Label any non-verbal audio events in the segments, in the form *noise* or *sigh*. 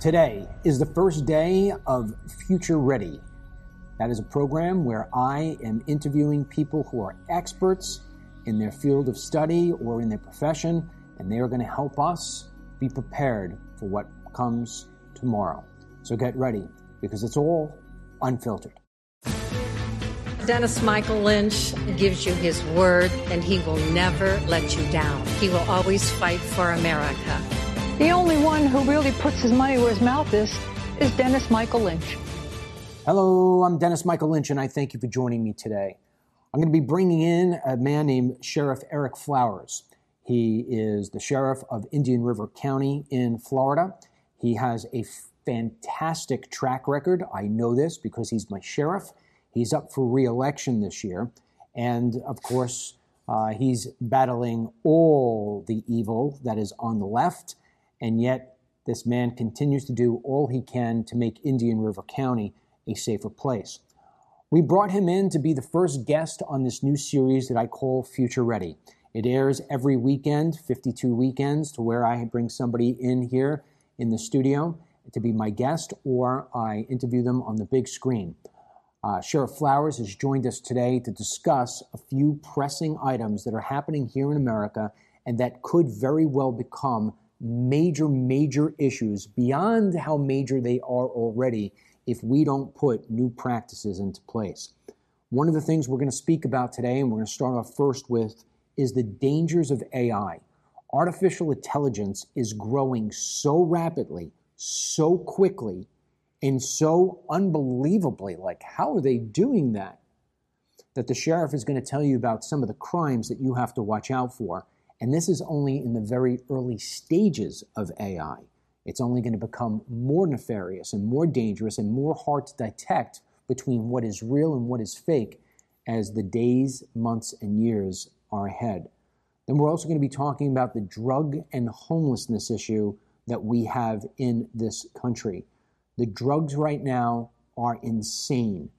Today is the first day of Future Ready. That is a program where I am interviewing people who are experts in their field of study or in their profession, and they are going to help us be prepared for what comes tomorrow. So get ready because it's all unfiltered. Dennis Michael Lynch gives you his word and he will never let you down. He will always fight for America. The only one who really puts his money where his mouth is is Dennis Michael Lynch. Hello, I'm Dennis Michael Lynch, and I thank you for joining me today. I'm going to be bringing in a man named Sheriff Eric Flowers. He is the sheriff of Indian River County in Florida. He has a fantastic track record. I know this because he's my sheriff. He's up for reelection this year. And of course, uh, he's battling all the evil that is on the left. And yet, this man continues to do all he can to make Indian River County a safer place. We brought him in to be the first guest on this new series that I call Future Ready. It airs every weekend, 52 weekends, to where I bring somebody in here in the studio to be my guest or I interview them on the big screen. Uh, Sheriff Flowers has joined us today to discuss a few pressing items that are happening here in America and that could very well become major, major issues beyond how major they are already if we don't put new practices into place. One of the things we're going to speak about today, and we're going to start off first with, is the dangers of AI. Artificial intelligence is growing so rapidly, so quickly, and so unbelievably like how are they doing that that the sheriff is going to tell you about some of the crimes that you have to watch out for and this is only in the very early stages of ai it's only going to become more nefarious and more dangerous and more hard to detect between what is real and what is fake as the days months and years are ahead. Then we're also going to be talking about the drug and homelessness issue that we have in this country. The drugs right now are insane.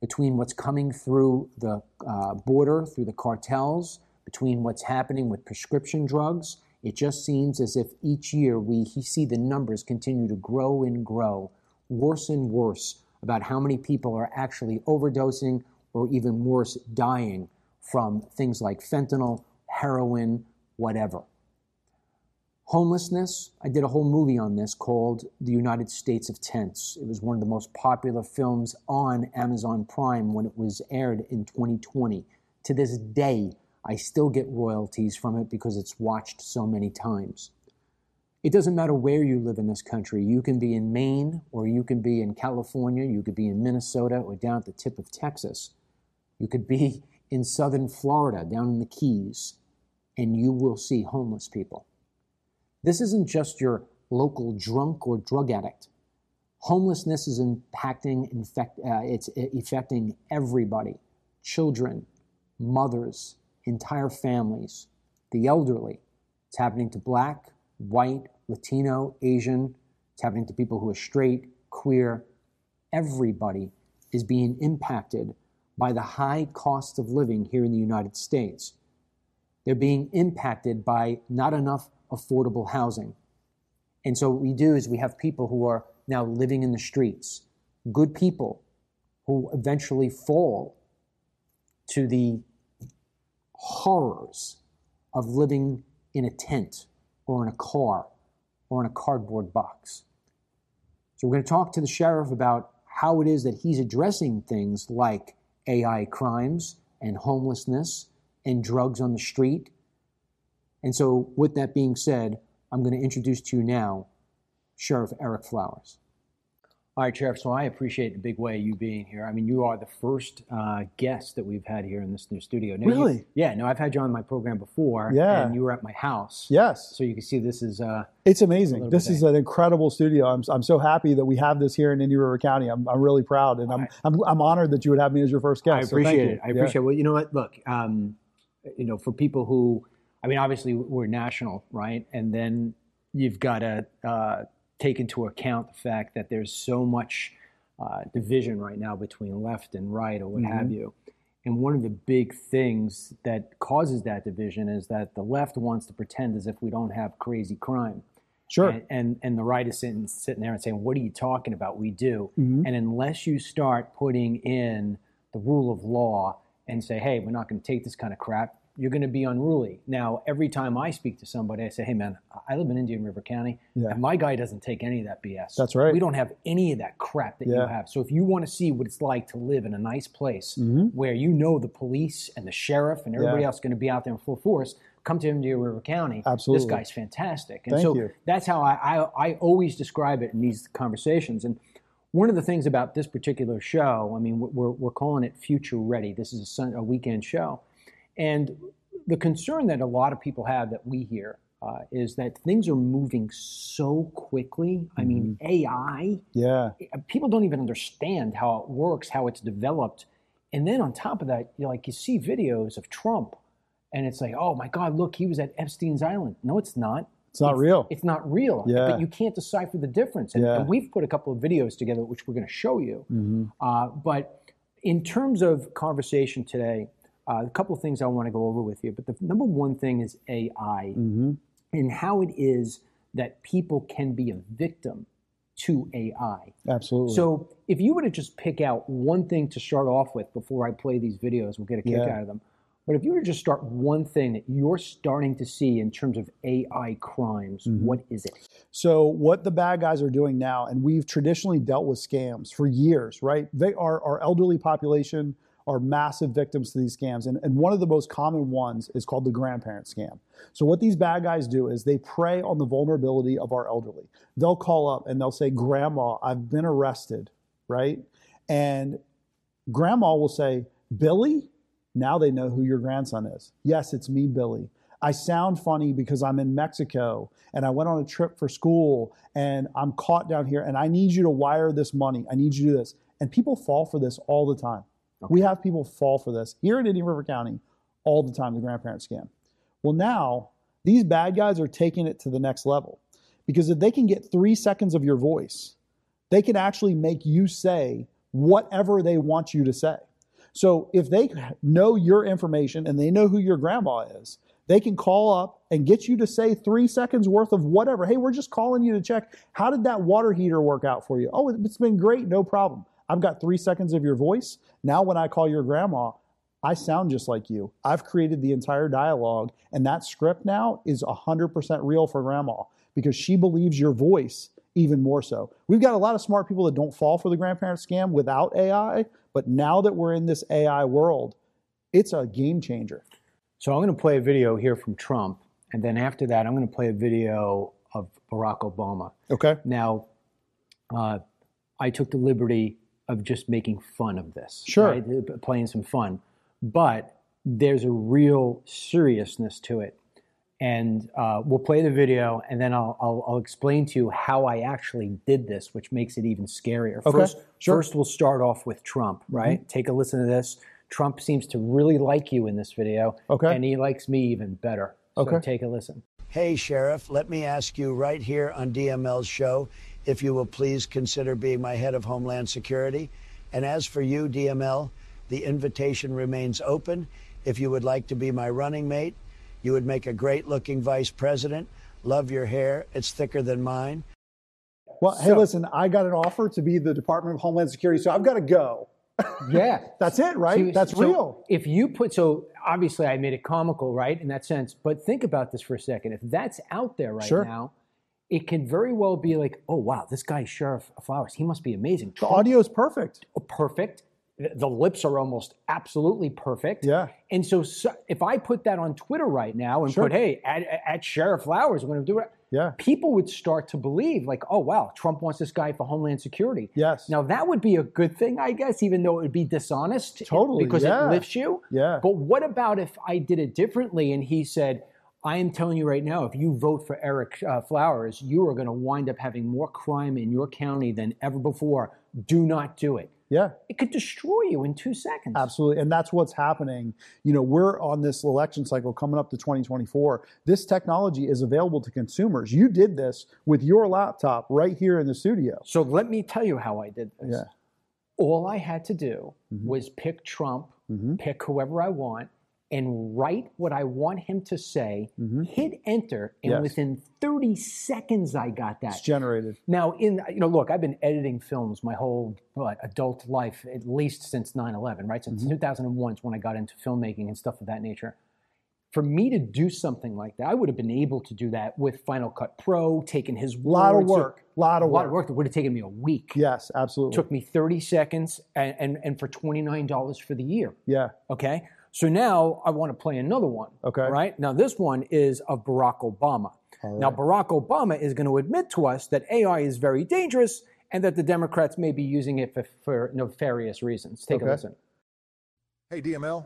Between what's coming through the uh, border, through the cartels, between what's happening with prescription drugs. It just seems as if each year we see the numbers continue to grow and grow, worse and worse, about how many people are actually overdosing or even worse, dying from things like fentanyl, heroin, whatever. Homelessness, I did a whole movie on this called The United States of Tents. It was one of the most popular films on Amazon Prime when it was aired in 2020. To this day, I still get royalties from it because it's watched so many times. It doesn't matter where you live in this country. You can be in Maine, or you can be in California, you could be in Minnesota, or down at the tip of Texas. You could be *laughs* in southern Florida, down in the Keys, and you will see homeless people. This isn't just your local drunk or drug addict. Homelessness is impacting, infect, uh, it's affecting everybody children, mothers, entire families, the elderly. It's happening to black, white, Latino, Asian. It's happening to people who are straight, queer. Everybody is being impacted by the high cost of living here in the United States. They're being impacted by not enough affordable housing. And so what we do is we have people who are now living in the streets, good people who eventually fall to the horrors of living in a tent or in a car or in a cardboard box. So we're going to talk to the sheriff about how it is that he's addressing things like AI crimes and homelessness and drugs on the street and so, with that being said, I'm going to introduce to you now Sheriff Eric Flowers. All right, Sheriff. So I appreciate the big way you being here. I mean, you are the first uh, guest that we've had here in this new studio. Now, really? You, yeah. No, I've had you on my program before. Yeah. And you were at my house. Yes. So you can see this is. Uh, it's amazing. This is an incredible studio. I'm, I'm so happy that we have this here in Indian River County. I'm, I'm really proud, and I'm, right. I'm I'm honored that you would have me as your first guest. I appreciate so it. I appreciate yeah. it. Well, you know what? Look, um, you know, for people who I mean, obviously we're national, right? And then you've got a. uh, take into account the fact that there's so much uh, division right now between left and right, or what mm-hmm. have you. And one of the big things that causes that division is that the left wants to pretend as if we don't have crazy crime. Sure. And and, and the right is sitting sitting there and saying, "What are you talking about? We do." Mhm. And unless you start putting in the rule of law and say, "Hey, we're not going to take this kind of crap," you're going to be unruly. Now, every time I speak to somebody, I say, "Hey, man, I live in Indian River County, Yeah. and my guy doesn't take any of that BS. That's right. We don't have any of that crap that you have. So if you want to see what it's like to live in a nice place Mhm. where you know the police and the sheriff and everybody Yeah. else is going to be out there in full force, come to Indian River County. Absolutely. This guy's fantastic. And Thank so you. that's how I, I, I always describe it in these conversations. And one of the things about this particular show, I mean, we're, we're calling it Future Ready. This is a, sun, a weekend show. And the concern that a lot of people have that we hear uh, is that things are moving so quickly. I mean, Mm-hmm. AI, Yeah. people don't even understand how it works, how it's developed. And then on top of that, you like you see videos of Trump, and it's like, oh my God, look, he was at Epstein's Island. No, it's not. It's not real. It's not real. Yeah. But you can't decipher the difference. And, Yeah. and we've put a couple of videos together, which we're going to show you. Mm-hmm. Uh, but in terms of conversation today, uh, a couple of things I want to go over with you. But the number one thing is AI Mhm. and how it is that people can be a victim to AI. Absolutely. So if you were to just pick out one thing to start off with before I play these videos, we'll get a kick Yeah. out of them. But if you were to just start one thing that you're starting to see in terms of AI crimes, Mm-hmm. what is it? So what the bad guys are doing now, and we've traditionally dealt with scams for years, right? They are our elderly population are massive victims to these scams. And, and one of the most common ones is called the grandparent scam. So what these bad guys do is they prey on the vulnerability of our elderly. They'll call up and they'll say, Grandma, I've been arrested, right? And grandma will say, Billy? Now they know who your grandson is. Yes, it's me, Billy. I sound funny because I'm in Mexico and I went on a trip for school and I'm caught down here and I need you to wire this money. I need you to do this. And people fall for this all the time. We have people fall for this here in Indian River County all the time, the grandparent scam. Well, now these bad guys are taking it to the next level because if they can get three seconds of your voice, they can actually make you say whatever they want you to say. So if they know your information and they know who your grandma is, they can call up and get you to say three seconds worth of whatever. Hey, we're just calling you to check. How did that water heater work out for you? Oh, it's been great. No problem. I've got three seconds of your voice. Now, when I call your grandma, I sound just like you. I've created the entire dialogue, and that script now is 100% real for grandma because she believes your voice even more so. We've got a lot of smart people that don't fall for the grandparent scam without AI, but now that we're in this AI world, it's a game changer. So I'm going to play a video here from Trump, and then after that, I'm going to play a video of Barack Obama. Okay. Now, uh, I took the liberty of just making fun of this. Sure. right? Uh, Playing some fun. But there's a real seriousness to it. And uh, we'll play the video, and then I'll, I'll, I'll explain to you how I actually did this, which makes it even scarier. Okay, First, sure. first we'll start off with Trump, right? Take a listen to this. Trump seems to really like you in this video, Okay. and he likes me even better. So Okay. take a listen. Hey, Sheriff, let me ask you right here on DML's show if you will please consider being my head of Homeland Security. And as for you, DML, the invitation remains open. If you would like to be my running mate, you would make a great looking vice president. Love your hair, it's thicker than mine. Well, hey, So- listen, I got an offer to be the Department of Homeland Security, so I've got to go. *laughs* Yeah. That's it, right? See, That's so real. If you put so obviously I made it comical, right, in that sense. But think about this for a second. If that's out there right Sure. now, it can very well be like, oh wow, this guy's Sheriff Flowers. He must be amazing. The audio is perfect. Oh, perfect. The- The lips are almost absolutely perfect. Yeah. And so, so if I put that on Twitter right now and Sure. put, hey, at, at Sheriff Flowers, I'm going to do it. Yeah. People would start to believe, like, oh wow, Trump wants this guy for Homeland Security. Yes. Now that would be a good thing, I guess, even though it would be dishonest. Totally, Because yeah. it lifts you. Yeah. But what about if I did it differently and he said, I am telling you right now, if you vote for Eric uh, Flowers, you are going to wind up having more crime in your county than ever before. Do not do it. Yeah. It could destroy you in two seconds. Absolutely. And that's what's happening. You know, we're on this election cycle coming up to 2024. This technology is available to consumers. You did this with your laptop right here in the studio. So let me tell you how I did this. Yeah. All I had to do Mm-hmm. was pick Trump, pick whoever I want, and write what I want him to say, mm-hmm. hit enter, and Yes. within 30 seconds I got that. It's generated. Now, in you know, look, I've been editing films my whole what, adult life, at least since 9/11, right? Since mm-hmm. 2001 is when I got into filmmaking and stuff of that nature. For me to do something like that, I would have been able to do that with Final Cut Pro, taking his a Lot of work. Lot A of lot of work. work. It would have taken me a week. Yes, absolutely. Took me 30 seconds, and and, and for 29 dollars for the year. yeah. Okay. So now I want to play another one. Okay. Right? Now, this one is of Barack Obama. Now, Barack Obama is going to admit to us that AI is very dangerous and that the Democrats may be using it for, for nefarious reasons. Take a listen. Hey, DML,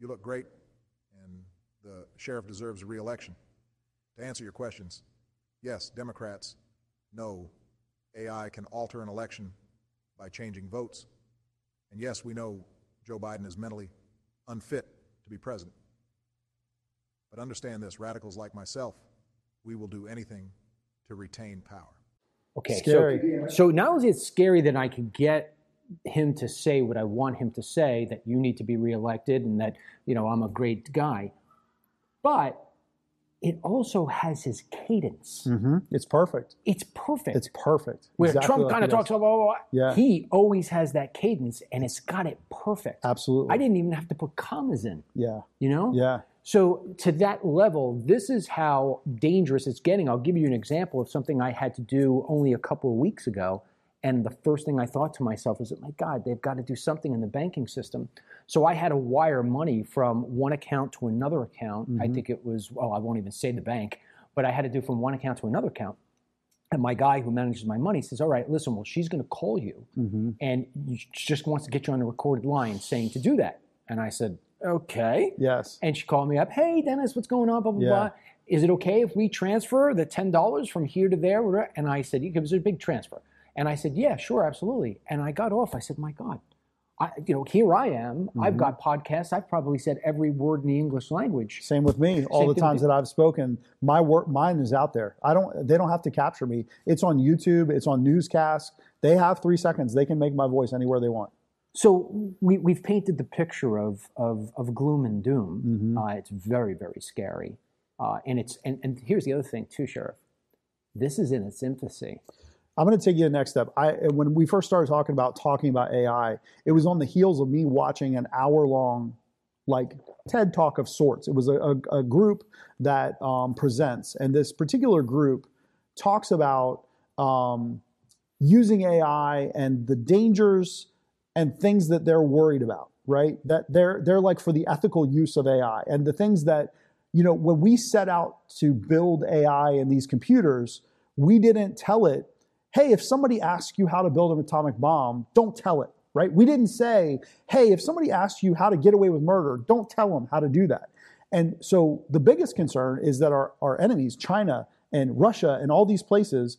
you look great, and the sheriff deserves a reelection. To answer your questions, yes, Democrats know AI can alter an election by changing votes. And yes, we know Joe Biden is mentally unfit to be president. But understand this radicals like myself, we will do anything to retain power. Okay. Scary. So, so not only is it scary that I can get him to say what I want him to say, that you need to be reelected and that, you know, I'm a great guy, but it also has his cadence. Mm-hmm. It's perfect. It's perfect. It's perfect. Where Exactly Trump like kind of talks about, blah, blah, blah. Yeah. he always has that cadence and it's got it perfect. Absolutely. I didn't even have to put commas in, Yeah. you know? Yeah. So, to that level, this is how dangerous it's getting. I'll give you an example of something I had to do only a couple of weeks ago. And the first thing I thought to myself was, that, my God, they've got to do something in the banking system. So I had to wire money from one account to another account. I mm-hmm. think it was, well, I won't even say the bank, but I had to do from one account to another account. And my guy who manages my money says, All right, listen, well, she's going to call you mm-hmm. and she just wants to get you on a recorded line saying to do that. And I said, Okay. Yes. And she called me up, Hey, Dennis, what's going on? Blah, blah, Yeah. blah. Is it okay if we transfer the $10 from here to there? And I said, It was a big transfer. And I said, Yeah, sure, absolutely. And I got off. I said, My God. I, you know, here I am. I've Mm-hmm. got podcasts. I've probably said every word in the English language. Same with me. All Same the times that I've spoken, my work, mine is out there. I don't. They don't have to capture me. It's on YouTube. It's on newscasts. They have three seconds. They can make my voice anywhere they want. So we, we've painted the picture of, of, of gloom and doom. Mm-hmm. Uh, it's very, very scary. Uh, and, it's, and, and here's the other thing, too, Sheriff. This is in its infancy. I'm going to take you to the next step. I when we first started talking about talking about AI, it was on the heels of me watching an hour long, like TED talk of sorts. It was a, a, a group that um, presents, and this particular group talks about um, using AI and the dangers and things that they're worried about. Right? That they're they're like for the ethical use of AI and the things that you know when we set out to build AI in these computers, we didn't tell it hey, if somebody asks you how to build an atomic bomb, don't tell it, right? We didn't say, hey, if somebody asks you how to get away with murder, don't tell them how to do that. And so the biggest concern is that our, our enemies, China and Russia and all these places,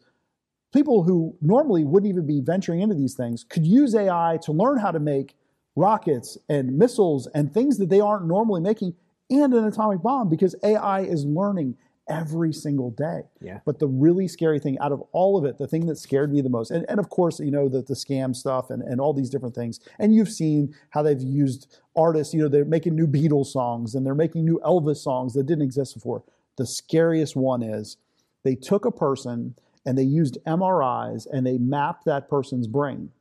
people who normally wouldn't even be venturing into these things could use AI to learn how to make rockets and missiles and things that they aren't normally making and an atomic bomb because AI is learning every single day. Yeah. But the really scary thing out of all of it, the thing that scared me the most, and, and of course, you know, the, the scam stuff and, and all these different things. And you've seen how they've used artists, you know, they're making new Beatles songs and they're making new Elvis songs that didn't exist before. The scariest one is they took a person and they used MRIs and they mapped that person's brain.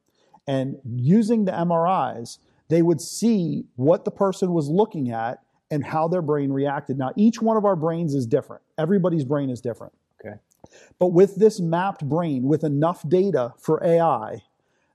And using the MRIs, they would see what the person was looking at and how their brain reacted. Now, each one of our brains is different. Everybody's brain is different. Okay. But with this mapped brain, with enough data for AI,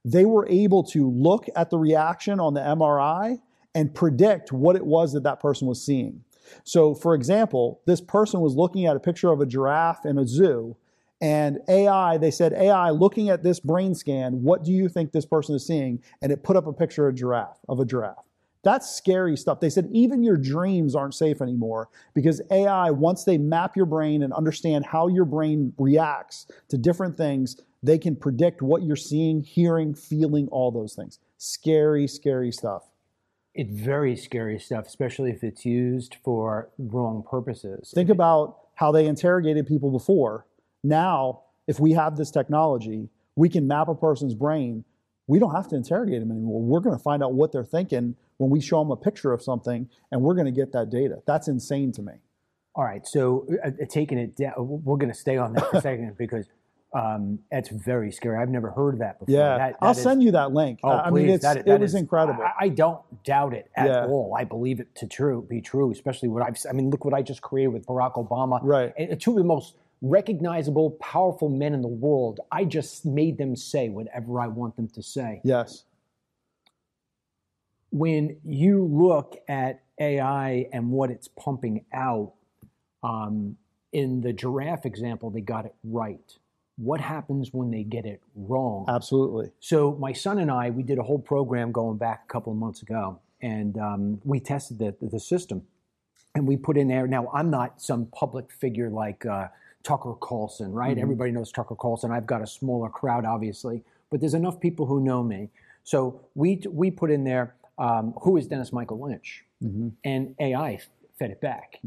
they were able to look at the reaction on the MRI and predict what it was that that person was seeing. So, for example, this person was looking at a picture of a giraffe in a zoo, and AI, they said, AI, looking at this brain scan, what do you think this person is seeing? And it put up a picture of a giraffe, of a giraffe. That's scary stuff. They said even your dreams aren't safe anymore because AI, once they map your brain and understand how your brain reacts to different things, they can predict what you're seeing, hearing, feeling, all those things. Scary, scary stuff. It's very scary stuff, especially if it's used for wrong purposes. Think about how they interrogated people before. Now, if we have this technology, we can map a person's brain, we don't have to interrogate them anymore. We're going to find out what they're thinking when we show them a picture of something, and we're going to get that data. That's insane to me. All right, so uh, uh taking it down, we're going to stay on that for a second *laughs* because um, that's very scary. I've never heard that before. Yeah, that, that I'll is, send you that link. Oh, I please, mean, that, it was incredible. I, I, don't doubt it at Yeah. all. I believe it to true be true, especially what I've. I mean, look what I just created with Barack Obama. Right. And two of the most recognizable, powerful men in the world. I just made them say whatever I want them to say. yes. when you look at AI and what it's pumping out, um, in the giraffe example, they got it right. What happens when they get it wrong? Absolutely. So my son and I, we did a whole program going back a couple of months ago, and um, we tested the, the system, and we put in there. Now I'm not some public figure like uh, Tucker Carlson, right? Everybody knows Tucker Carlson. I've got a smaller crowd, obviously, but there's enough people who know me. So we we put in there um, who is Dennis Michael Lynch, and AI fed it back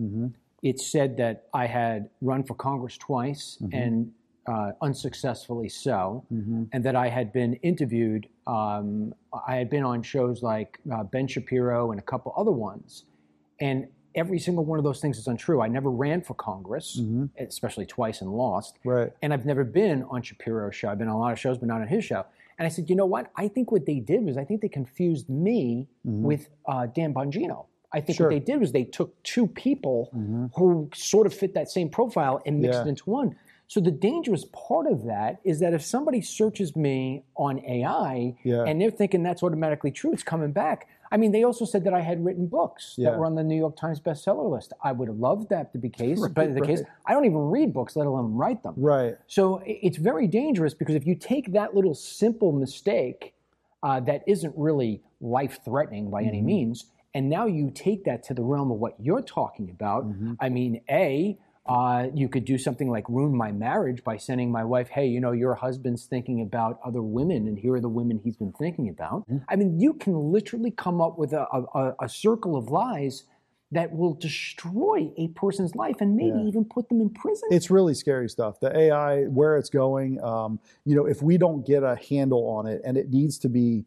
it said that I had run for Congress twice and uh, unsuccessfully so, and that I had been interviewed. Um, I had been on shows like uh, Ben Shapiro and a couple other ones, and every single one of those things is untrue. I never ran for Congress, mm-hmm. especially twice and lost. Right. And I've never been on Shapiro's show. I've been on a lot of shows, but not on his show. And I said, you know what? I think what they did was I think they confused me mm-hmm. with uh, Dan Bongino. I think Sure. what they did was they took two people mm-hmm. who sort of fit that same profile and mixed Yeah. it into one. So the dangerous part of that is that if somebody searches me on AI Yeah. and they're thinking that's automatically true, it's coming back. I mean, they also said that I had written books Yeah. that were on the New York Times bestseller list. I would have loved that to be case, but the case, *laughs* I don't even read books, let alone write them. Right. So it's very dangerous because if you take that little simple mistake uh, that isn't really life threatening by any means, and now you take that to the realm of what you're talking about, I mean, A, uh, you could do something like ruin my marriage by sending my wife, hey, you know, your husband's thinking about other women, and here are the women he's been thinking about. I mean, you can literally come up with a, a, a- circle of lies that will destroy a person's life and maybe Yeah. even put them in prison. It's really scary stuff. The AI, where it's going, um, you know, if we don't get a handle on it, and it needs to be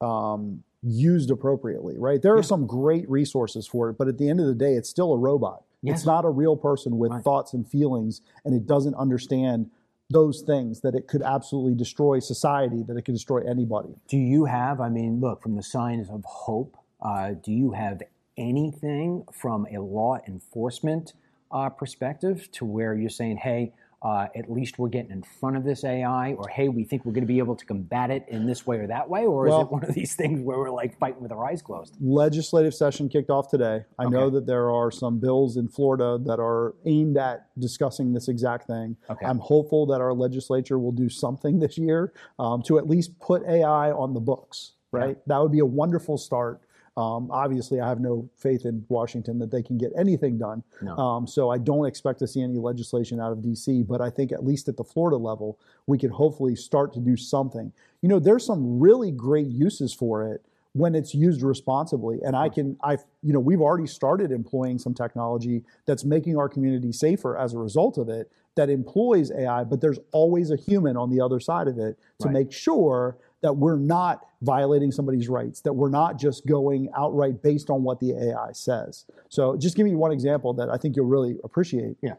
um, used appropriately, right? There are some great resources for it, but at the end of the day, it's still a robot. Yes. It's not a real person with Right. thoughts and feelings, and it doesn't understand those things that it could absolutely destroy society, that it could destroy anybody. Do you have, I mean, look, from the signs of hope, uh, do you have anything from a law enforcement uh, perspective to where you're saying, hey, uh, at least we're getting in front of this AI, or hey, we think we're going to be able to combat it in this way or that way? Or is it one of these things where we're like fighting with our eyes closed? legislative session kicked off today. I know that there are some bills in Florida that are aimed at discussing this exact thing. Okay. I'm hopeful that our legislature will do something this year um, to at least put AI on the books. Right, that would be a wonderful start. Um, obviously, I have no faith in Washington that they can get anything done. No. Um, so I don't expect to see any legislation out of DC. But I think at least at the Florida level, we could hopefully start to do something. You know, there's some really great uses for it when it's used responsibly. And I can, I, you know, we've already started employing some technology that's making our community safer as a result of it. That employs AI, but there's always a human on the other side of it to Right. make sure that we're not violating somebody's rights, that we're not just going outright based on what the AI says. So, just give me one example that I think you'll really appreciate. Yeah.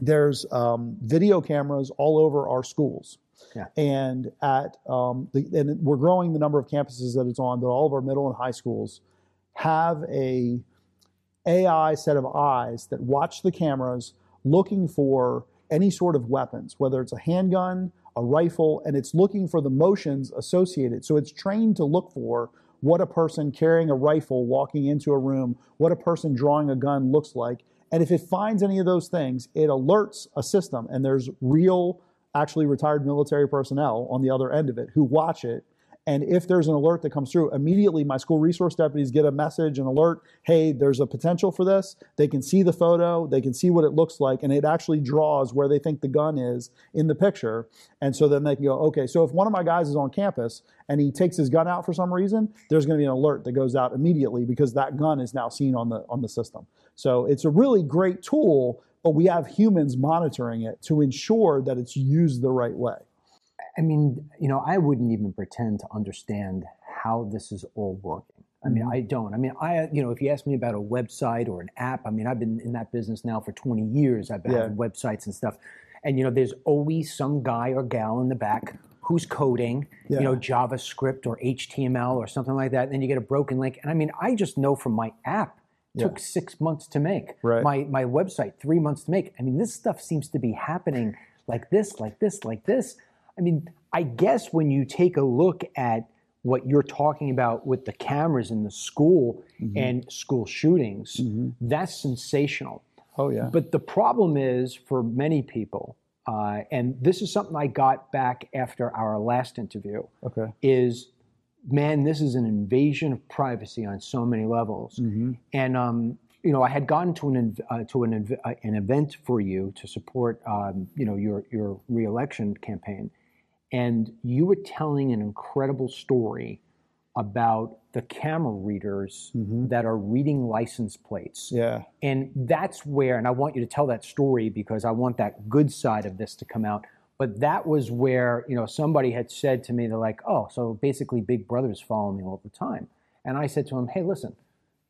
There's um, video cameras all over our schools. Yeah. And at um, the, and we're growing the number of campuses that it's on, but all of our middle and high schools have a AI set of eyes that watch the cameras looking for any sort of weapons, whether it's a handgun, a rifle, and it's looking for the motions associated. So it's trained to look for what a person carrying a rifle walking into a room, what a person drawing a gun looks like. And if it finds any of those things, it alerts a system. And there's real, actually retired military personnel on the other end of it who watch it and if there's an alert that comes through, immediately my school resource deputies get a message, an alert, hey, there's a potential for this. They can see the photo, they can see what it looks like, and it actually draws where they think the gun is in the picture. And so then they can go, okay, so if one of my guys is on campus and he takes his gun out for some reason, there's going to be an alert that goes out immediately because that gun is now seen on the on the system. So it's a really great tool, but we have humans monitoring it to ensure that it's used the right way. I mean, you know, I wouldn't even pretend to understand how this is all working. I mean, Mhm. I don't. I mean, I, you know, if you ask me about a website or an app, I mean, I've been in that business now for 20 years. I've been Yeah. having websites and stuff. And, you know, there's always some guy or gal in the back who's coding, Yeah. you know, JavaScript or HTML or something like that. And then you get a broken link. And I mean, I just know from my app, took Yeah. six months to make. Right. My, my website, three months to make. I mean, this stuff seems to be happening like this, like this, like this. I mean, I guess when you take a look at what you're talking about with the cameras in the school Mm-hmm. and school shootings, that's sensational. Oh yeah. But the problem is for many people, uh, and this is something I got back after our last interview, okay. is man, this is an invasion of privacy on so many levels. Mm-hmm. And um, you know, I had gone to an uh, to an, uh, an event for you to support um, you know your your reelection campaign, and you were telling an incredible story about the camera readers mm-hmm. that are reading license plates. Yeah. And that's where, and I want you to tell that story because I want that good side of this to come out. But that was where, you know, somebody had said to me, they're like, oh, so basically Big Brother's following me all the time. And I said to him, hey, listen,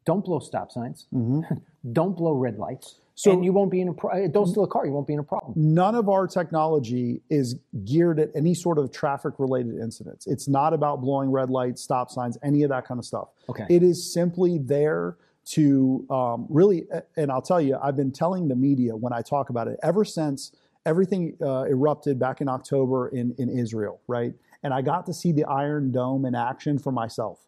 don't blow stop signs, mm-hmm. *laughs* don't blow red lights, So- and you won't be in a, pro- don't steal a car, you won't be in a problem. none of our technology is geared at any sort of traffic related incidents. It's not about blowing red lights, stop signs, any of that kind of stuff. Okay. It is simply there to um, really, and I'll tell you, I've been telling the media when I talk about it ever since everything uh, erupted back in October in, in Israel, right? And I got to see the Iron Dome in action for myself.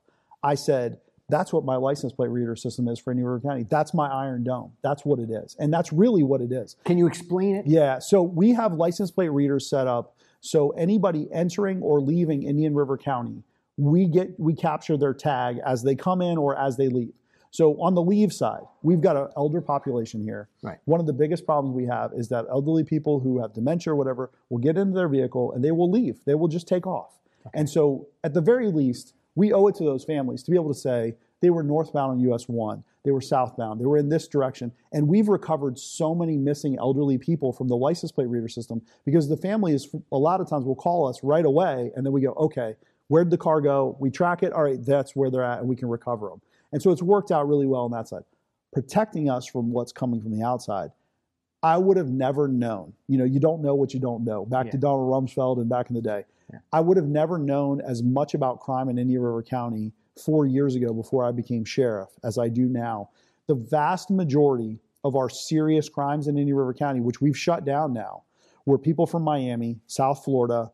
I said, that's what my license plate reader system is for Indian River County. That's my Iron Dome. That's what it is. And that's really what it is. Can you explain it? Yeah, so we have license plate readers set up so anybody entering or leaving Indian River County, we get we capture their tag as they come in or as they leave. So on the leave side, we've got an elder population here. Right. One of the biggest problems we have is that elderly people who have dementia or whatever will get into their vehicle and they will leave. They will just take off. And so at the very least, we owe it to those families to be able to say they were northbound on US 1, they were southbound, they were in this direction. And we've recovered so many missing elderly people from the license plate reader system because the families, a lot of times, will call us right away and then we go, okay, where'd the car go? We track it. All right, that's where they're at and we can recover them. And so it's worked out really well on that side. Protecting us from what's coming from the outside. I would have never known. You know, you don't know what you don't know. Back to Donald Rumsfeld and back in the day. I would have never known as much about crime in Indian River County four years ago before I became sheriff as I do now. The vast majority of our serious crimes in Indian River County, which we've shut down now, were people from Miami, South Florida,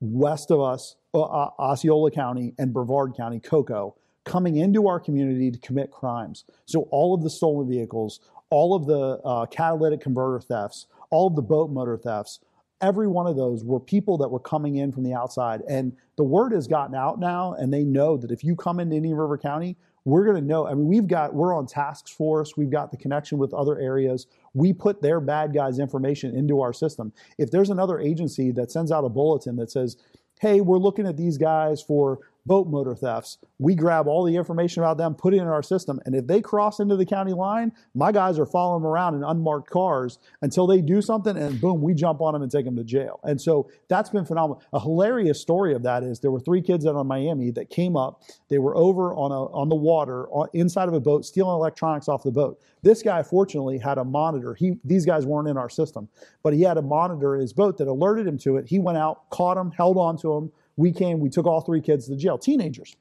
west of us, uh, uh, Osceola County, and Brevard County, Cocoa, coming into our community to commit crimes. So all of the stolen vehicles, all of the uh, catalytic converter thefts, all of the boat motor thefts, every one of those were people that were coming in from the outside. And the word has gotten out now, and they know that if you come into Indian River County, we're going to know. I mean, we've got, we're on task force, we've got the connection with other areas. We put their bad guys' information into our system. If there's another agency that sends out a bulletin that says, hey, we're looking at these guys for boat motor thefts. We grab all the information about them, put it in our system, and if they cross into the county line, my guys are following them around in unmarked cars until they do something, and boom, we jump on them and take them to jail. And so that's been phenomenal. A hilarious story of that is there were three kids out of Miami that came up. They were over on a on the water on, inside of a boat, stealing electronics off the boat. This guy, fortunately, had a monitor. He these guys weren't in our system, but he had a monitor in his boat that alerted him to it. He went out, caught him, held on to him. We came, we took all three kids to the jail, teenagers.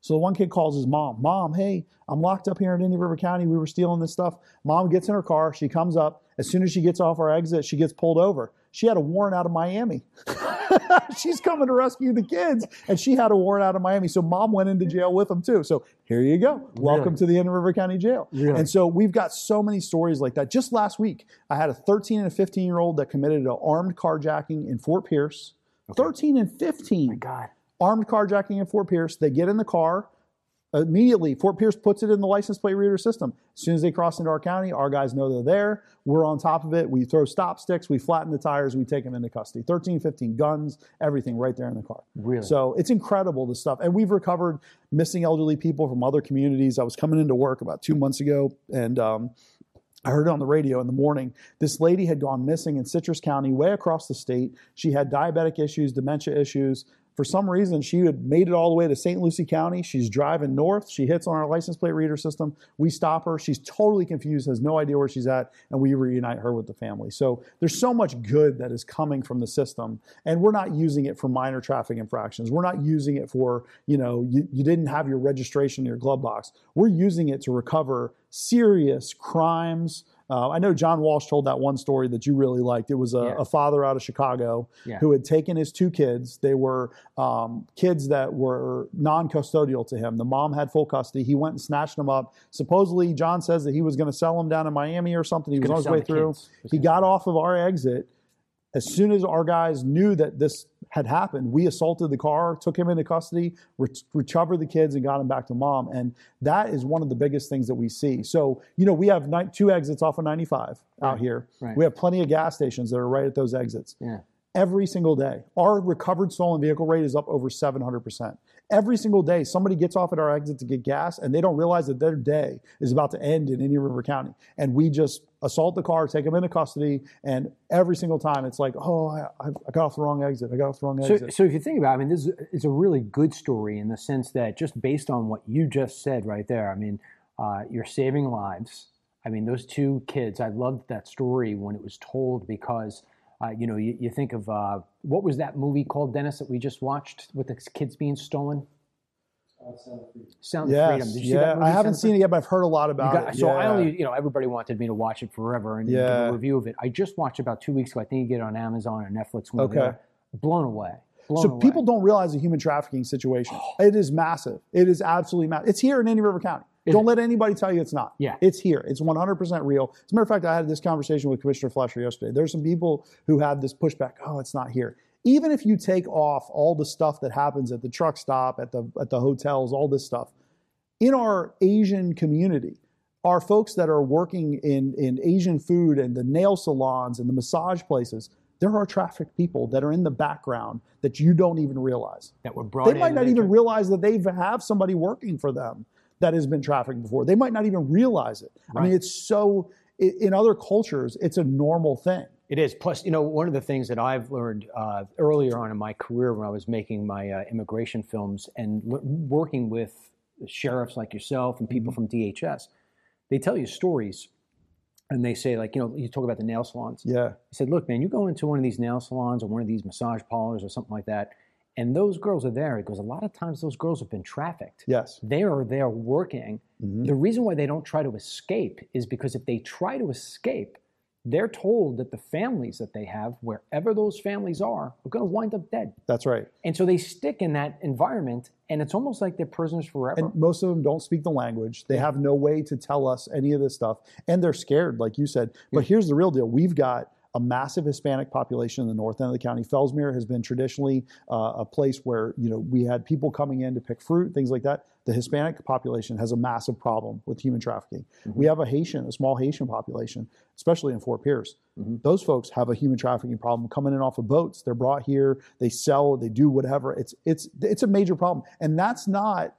So the one kid calls his mom, Mom, hey, I'm locked up here in Indian River County. We were stealing this stuff. Mom gets in her car. She comes up. As soon as she gets off our exit, she gets pulled over. She had a warrant out of Miami. *laughs* She's coming to rescue the kids, and she had a warrant out of Miami. So mom went into jail with them too. So here you go. Welcome to the Indian River County Jail. Really? And so we've got so many stories like that. Just last week, I had a 13 and a 15 year old that committed an armed carjacking in Fort Pierce. 13 and 15 God. armed carjacking in Fort Pierce. They get in the car. Immediately, Fort Pierce puts it in the license plate reader system. As soon as they cross into our county, our guys know they're there. We're on top of it. We throw stop sticks, we flatten the tires, we take them into custody. 13, 15 guns, everything right there in the car. Really? So it's incredible, the stuff. And we've recovered missing elderly people from other communities. I was coming into work about two months ago, and um, I heard it on the radio in the morning. This lady had gone missing in Citrus County, way across the state. She had diabetic issues, dementia issues. For some reason, she had made it all the way to St. Lucie County. She's driving north. She hits on our license plate reader system. We stop her. She's totally confused, has no idea where she's at, and we reunite her with the family. So there's so much good that is coming from the system, and we're not using it for minor traffic infractions. We're not using it for, you know, you, you didn't have your registration in your glove box. We're using it to recover serious crimes. Uh, I know John Walsh told that one story that you really liked. It was a, Yeah. a father out of Chicago Yeah. who had taken his two kids. They were um, kids that were non custodial to him. The mom had full custody. He went and snatched them up. Supposedly, John says that he was going to sell them down in Miami or something. He was on his way through. He was He gonna got off of our exit. As soon as our guys knew that this had happened, we assaulted the car, took him into custody, re- recovered the kids, and got him back to mom. And that is one of the biggest things that we see. So, you know, we have ni- two exits off of 95 out here. right. We have plenty of gas stations that are right at those exits Yeah. every single day. Our recovered stolen vehicle rate is up over 700%. Every single day, somebody gets off at our exit to get gas and they don't realize that their day is about to end in Indian River County. And we just assault the car, take them into custody, and every single time it's like, oh, I, I got off the wrong exit. I got off the wrong So, exit. so if you think about it, I mean, this is, is a really good story in the sense that just based on what you just said right there, I mean, uh, you're saving lives. I mean, those two kids, I loved that story when it was told because, uh, you know, you, you think of uh, what was that movie called, Dennis, that we just watched with the kids being stolen? Sound of yes, Freedom. Did you see yeah. that movie, I haven't of seen it yet, but I've heard a lot about got- it. so I only, you know, everybody wanted me to watch it forever and give a review of it. I just watched about two weeks ago. I think you get it on Amazon or Netflix. Okay. Blown away. Blown So away. people don't realize the human trafficking situation. *gasps* It is massive. It is absolutely massive. It's here in Indian River County. Is don't it? let anybody tell you it's not. Yeah. It's here. It's 100% real. As a matter of fact, I had this conversation with Commissioner Fletcher yesterday. There's some people who have this pushback. Oh, it's not here. Even if you take off all the stuff that happens at the truck stop, at the at the hotels, all this stuff, in our Asian community, our folks that are working in, in Asian food and the nail salons and the massage places, there are trafficked people that are in the background that you don't even realize. that were brought They might not even realize that they have somebody working for them that has been trafficked before. They might not even realize it. I mean, it's so, in other cultures, it's a normal thing. It is. Plus, you know, one of the things that I've learned uh, earlier on in my career when I was making my uh, immigration films and l- working with sheriffs like yourself and Mm-hmm. people from DHS, they tell you stories and they say, like, you know, you talk about the nail salons. Yeah. He said, look, man, you go into one of these nail salons or one of these massage parlors or something like that, and those girls are there. He goes, a lot of times those girls have been trafficked. Yes. They are there working. Mm-hmm. The reason why they don't try to escape is because if they try to escape, they're told that the families that they have, wherever those families are, are going to wind up dead. That's right. And so they stick in that environment, and it's almost like they're prisoners forever. And most of them don't speak the language. They have no way to tell us any of this stuff. And they're scared, like you said. But here's the real deal we've got a massive Hispanic population in the north end of the county. Fellsmere has been traditionally uh, a place where you know we had people coming in to pick fruit, things like that. The Hispanic population has a massive problem with human trafficking. We have a Haitian, a small Haitian population, especially in Fort Pierce. Those folks have a human trafficking problem coming in off of boats. They're brought here, they sell, they do whatever. It's it's it's a major problem, and that's not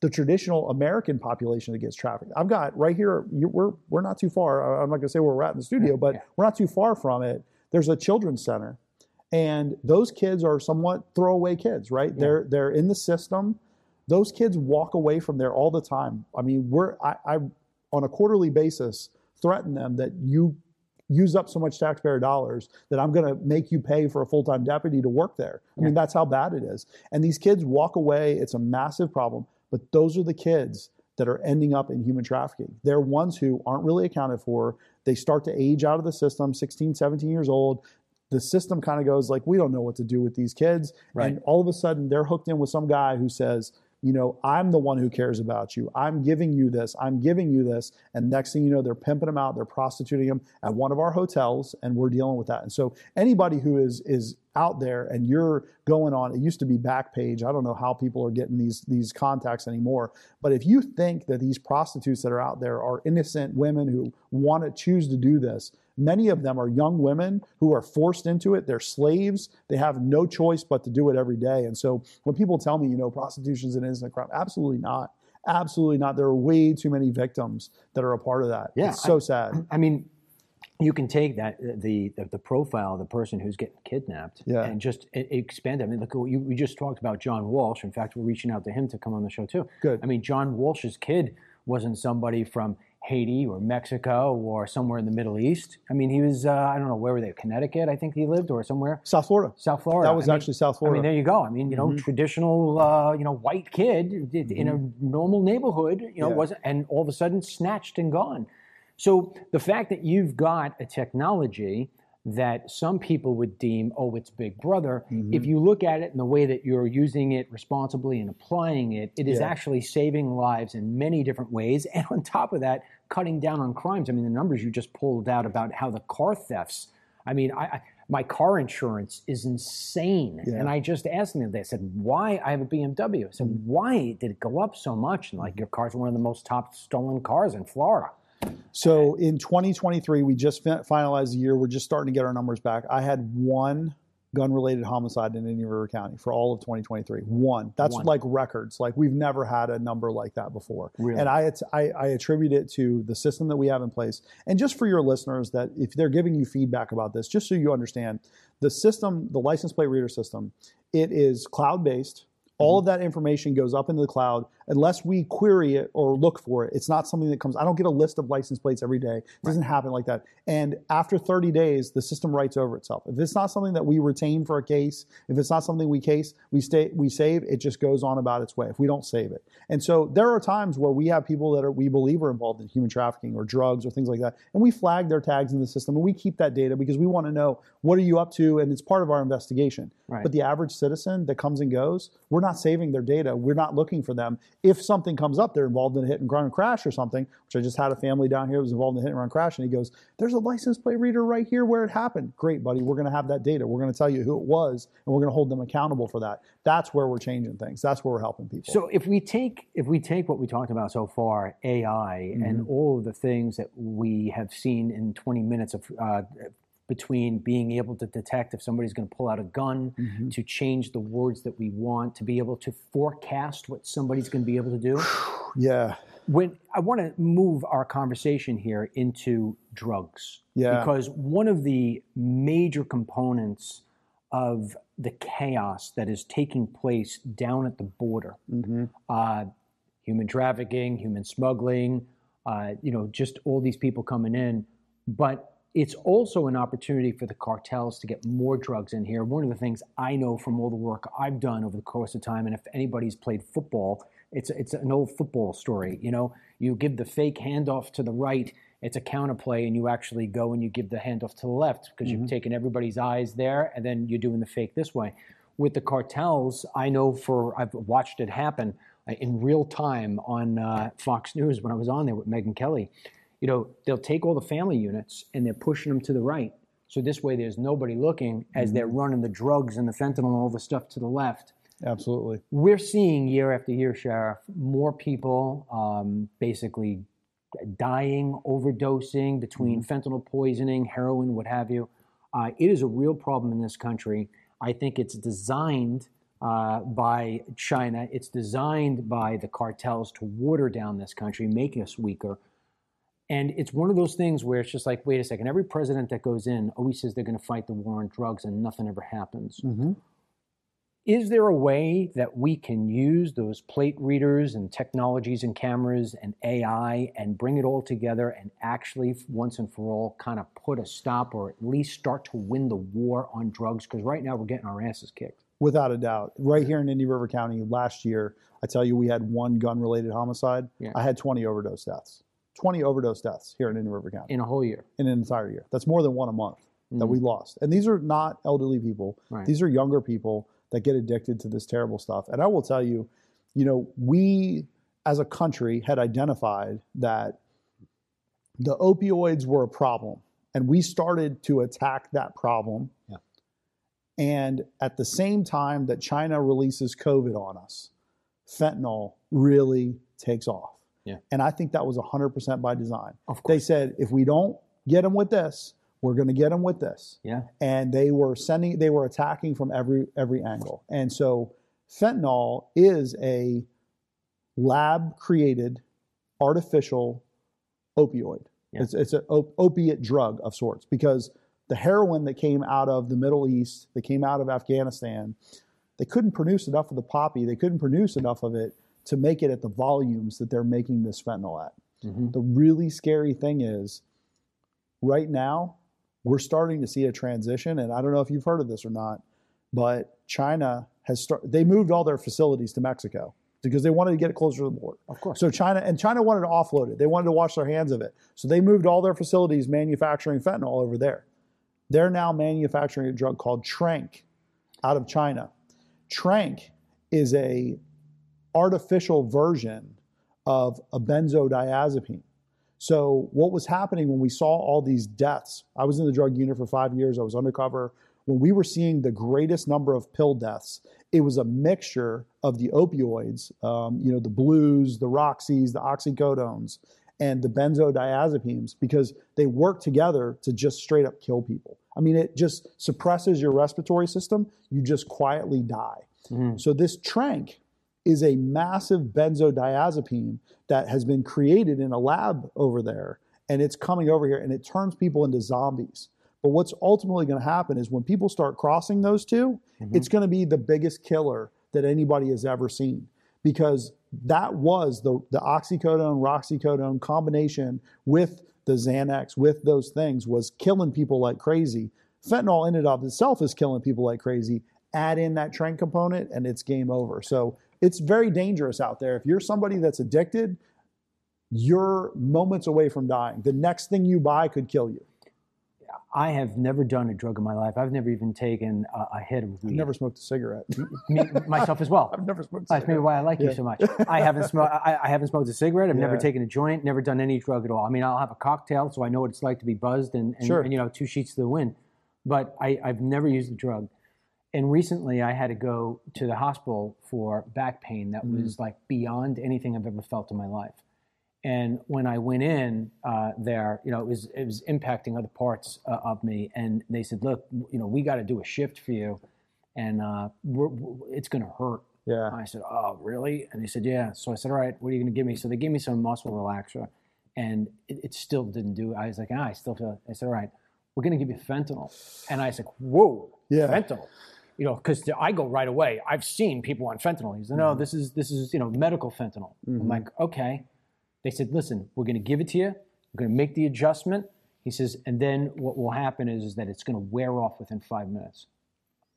the traditional American population that gets trafficked. I've got right here. You, we're we're not too far. I'm not going to say where we're at in the studio, but yeah. we're not too far from it. There's a children's center, and those kids are somewhat throwaway kids, right? They're they're in the system. Those kids walk away from there all the time. I mean, we're I, I on a quarterly basis threaten them that you use up so much taxpayer dollars that I'm going to make you pay for a full time deputy to work there. I mean, that's how bad it is. And these kids walk away. It's a massive problem. But those are the kids that are ending up in human trafficking. They're ones who aren't really accounted for. They start to age out of the system, 16, 17 years old. The system kind of goes like, we don't know what to do with these kids. Right. And all of a sudden, they're hooked in with some guy who says, you know, I'm the one who cares about you. I'm giving you this. I'm giving you this. And next thing you know, they're pimping them out. They're prostituting them at one of our hotels, and we're dealing with that. And so anybody who is is out there and you're going on, it used to be Backpage. I don't know how people are getting these these contacts anymore. But if you think that these prostitutes that are out there are innocent women who want to choose to do this, Many of them are young women who are forced into it. They're slaves. They have no choice but to do it every day. And so when people tell me, you know, prostitution is an innocent crime, absolutely not. Absolutely not. There are way too many victims that are a part of that. Yeah, it's so I- sad. *clears throat* I mean, you can take that uh, the the, the profile of the person who's getting kidnapped Yeah. and just expand it. I mean, look, you, we just talked about John Walsh. In fact, we're reaching out to him to come on the show too. Good. I mean, John Walsh's kid wasn't somebody from Haiti or Mexico or somewhere in the Middle East. I mean, he was uh, I don't know where were they? Connecticut, I think he lived, or somewhere. South Florida. South Florida. That was I mean- actually South Florida. I mean, there you go. I mean, you know, traditional, uh, you know, white kid did- in a normal neighborhood, you know, Yeah. wasn't, and all of a sudden snatched and gone. So the fact that you've got a technology that some people would deem, oh, it's Big Brother. If you look at it in the way that you're using it responsibly and applying it, it is Yeah. actually saving lives in many different ways. *laughs* And on top of that, cutting down on crimes. I mean, the numbers you just pulled out about how the car thefts. I mean, I, I my car insurance is insane. Yeah. And I just asked them, they said, why? I have a BMW. I said, Mm. why did it go up so much? And like, your car's one of the most top stolen cars in Florida. So in 2023, we just finalized the year. We're just starting to get our numbers back. I had one gun-related homicide in Indian River County for all of 2023. One. That's One. like records. Like we've never had a number like that before. Really? And I, I I attribute it to the system that we have in place. And just for your listeners, that if they're giving you feedback about this, just so you understand, the system, the license plate reader system, it is cloud-based. All mm-hmm. of that information goes up into the cloud unless we query it or look for it. It's not something that comes. I don't get a list of license plates every day. It doesn't happen like that. And after 30 days, the system writes over itself. If it's not something that we retain for a case, if it's not something we case, we stay, we save. It just goes on about its way. If we don't save it, and so there are times where we have people that are we believe are involved in human trafficking or drugs or things like that, and we flag their tags in the system and we keep that data because we want to know what are you up to, and it's part of our investigation. Right. But the average citizen that comes and goes, we're not saving their data. We're not looking for them. If something comes up, they're involved in a hit and run crash or something, which I just had a family down here that was involved in a hit and run crash, and he goes, There's a license plate reader right here where it happened. Great, buddy. We're going to have that data. We're going to tell you who it was, and we're going to hold them accountable for that. That's where we're changing things. That's where we're helping people. So if we take if we take what we talked about so far, AI and all of the things that we have seen in 20 minutes of uh, between being able to detect if somebody's going to pull out a gun, to change the words that we want, to be able to forecast what somebody's going to be able to do. *sighs* yeah. when I want to move our conversation here into drugs, Yeah. because one of the major components of the chaos that is taking place down at the border, uh, human trafficking, human smuggling, uh, you know, just all these people coming in, but it's also an opportunity for the cartels to get more drugs in here. One of the things I know from all the work I've done over the course of time, and if anybody's played football, it's it's an old football story. You know, you give the fake handoff to the right, it's a counterplay, and you actually go and you give the handoff to the left because you've taken everybody's eyes there, and then you're doing the fake this way. With the cartels, I know for I've watched it happen uh, in real time on uh, Fox News when I was on there with Megyn Kelly. You know, they'll take all the family units and they're pushing them to the right. So this way, there's nobody looking as they're running the drugs and the fentanyl and all the stuff to the left Absolutely. we're seeing year after year, Sheriff, more people um, basically dying, overdosing between fentanyl poisoning, heroin, what have you. Uh, it is a real problem in this country. I think it's designed uh, by China. It's designed by the cartels to water down this country, make us weaker. And it's one of those things where it's just like, wait a second. Every president that goes in always says they're going to fight the war on drugs, and nothing ever happens. Mm-hmm. Is there a way that we can use those plate readers and technologies and cameras and AI and bring it all together and actually, once and for all, kind of put a stop or at least start to win the war on drugs? Because right now we're getting our asses kicked. Without a doubt. Right here in Indian River County last year, I tell you, we had one gun related homicide. Yeah. I had 20 overdose deaths. 20 overdose deaths here in Indian River County in a whole year. in an entire year. That's more than one a month that we mm. lost. And these are not elderly people, Right. these are younger people that get addicted to this terrible stuff. And I will tell you, you know, we as a country had identified that the opioids were a problem and we started to attack that problem. Yeah. And at the same time that China releases COVID on us, fentanyl really takes off. Yeah. And I think that was 100% by design. Of course. They said, if we don't get them with this, we're going to get them with this. Yeah. And they were sending, they were attacking from every every angle. And so, fentanyl is a lab created artificial opioid. Yeah. It's, it's an op- opiate drug of sorts because the heroin that came out of the Middle East, that came out of Afghanistan, they couldn't produce enough of the poppy, they couldn't produce enough of it to make it at the volumes that they're making this fentanyl at. Mhm. The really scary thing is, right now, we're starting to see a transition, and I don't know if you've heard of this or not, but China has started. They moved all their facilities to Mexico because they wanted to get it closer to the border. Of course. So China and China wanted to offload it. They wanted to wash their hands of it. So they moved all their facilities manufacturing fentanyl over there. They're now manufacturing a drug called Tranq out of China. Tranq is a artificial version of a benzodiazepine. So what was happening when we saw all these deaths? I was in the drug unit for five years. I was undercover. When we were seeing the greatest number of pill deaths, it was a mixture of the opioids, um, you know, the blues, the roxys, the oxycodones, and the benzodiazepines because they work together to just straight up kill people. I mean, it just suppresses your respiratory system. You just quietly die. So this tranq is a massive benzodiazepine that has been created in a lab over there and it's coming over here and it turns people into zombies. But what's ultimately going to happen is when people start crossing those 2 mm-hmm. it's going to be the biggest killer that anybody has ever seen because that was the, the oxycodone, Roxicodone combination with the Xanax, with those things, was killing people like crazy. Fentanyl in and of itself is killing people like crazy. Add in that tranq component and it's game over. So it's very dangerous out there. If you're somebody that's addicted, you're moments away from dying. The next thing you buy could kill you. I have never done a drug in my life. I've never even taken a, a hit of I've weed. never smoked a cigarette. Me, myself as well. *laughs* I've never smoked a That's maybe why I like you so much. I haven't smoked. I, I haven't smoked a cigarette. I've never taken a joint. Never done any drug at all. I mean, I'll have a cocktail, so I know what it's like to be buzzed and, and, Sure. and, you know two sheets to the wind. But I, I've never used a drug. And recently, I had to go to the hospital for back pain that Mm. was like beyond anything I've ever felt in my life. And when I went in uh, there, you know, it was it was impacting other parts uh, of me. And they said, "Look, you know, we got to do a shift for you, and uh, we're, we're, it's going to hurt." Yeah. I said, "Oh, really?" And they said, "Yeah." So I said, "All right, what are you going to give me?" So they gave me some muscle relaxer, and it, it still didn't do. it. I was like, "Ah, I still feel." I said, "All right, we're going to give you fentanyl," and I said, "Whoa, Yeah. fentanyl." You know, because I go right away. I've seen people on fentanyl. He said, "No, mm-hmm. this is this is you know medical fentanyl." I'm mm-hmm. like, "Okay." They said, "Listen, we're going to give it to you. We're going to make the adjustment." He says, "And then what will happen is, is that it's going to wear off within five minutes."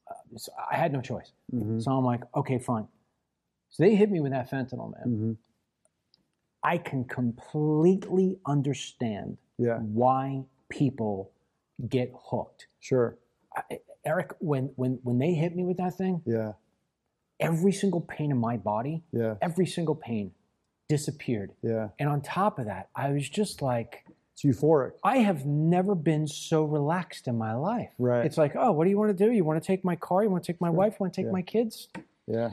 Uh, so I had no choice. Mm-hmm. So I'm like, "Okay, fine." So they hit me with that fentanyl, man. I can completely understand Yeah. why people get hooked. Sure. I, Eric, when when when they hit me with that thing, Yeah. every single pain in my body, Yeah. every single pain disappeared. Yeah. And on top of that, I was just like, It's euphoric. I have never been so relaxed in my life. Right. It's like, oh, what do you want to do? You want to take my car? You want to take my wife? You want to take Yeah. my kids? Yeah.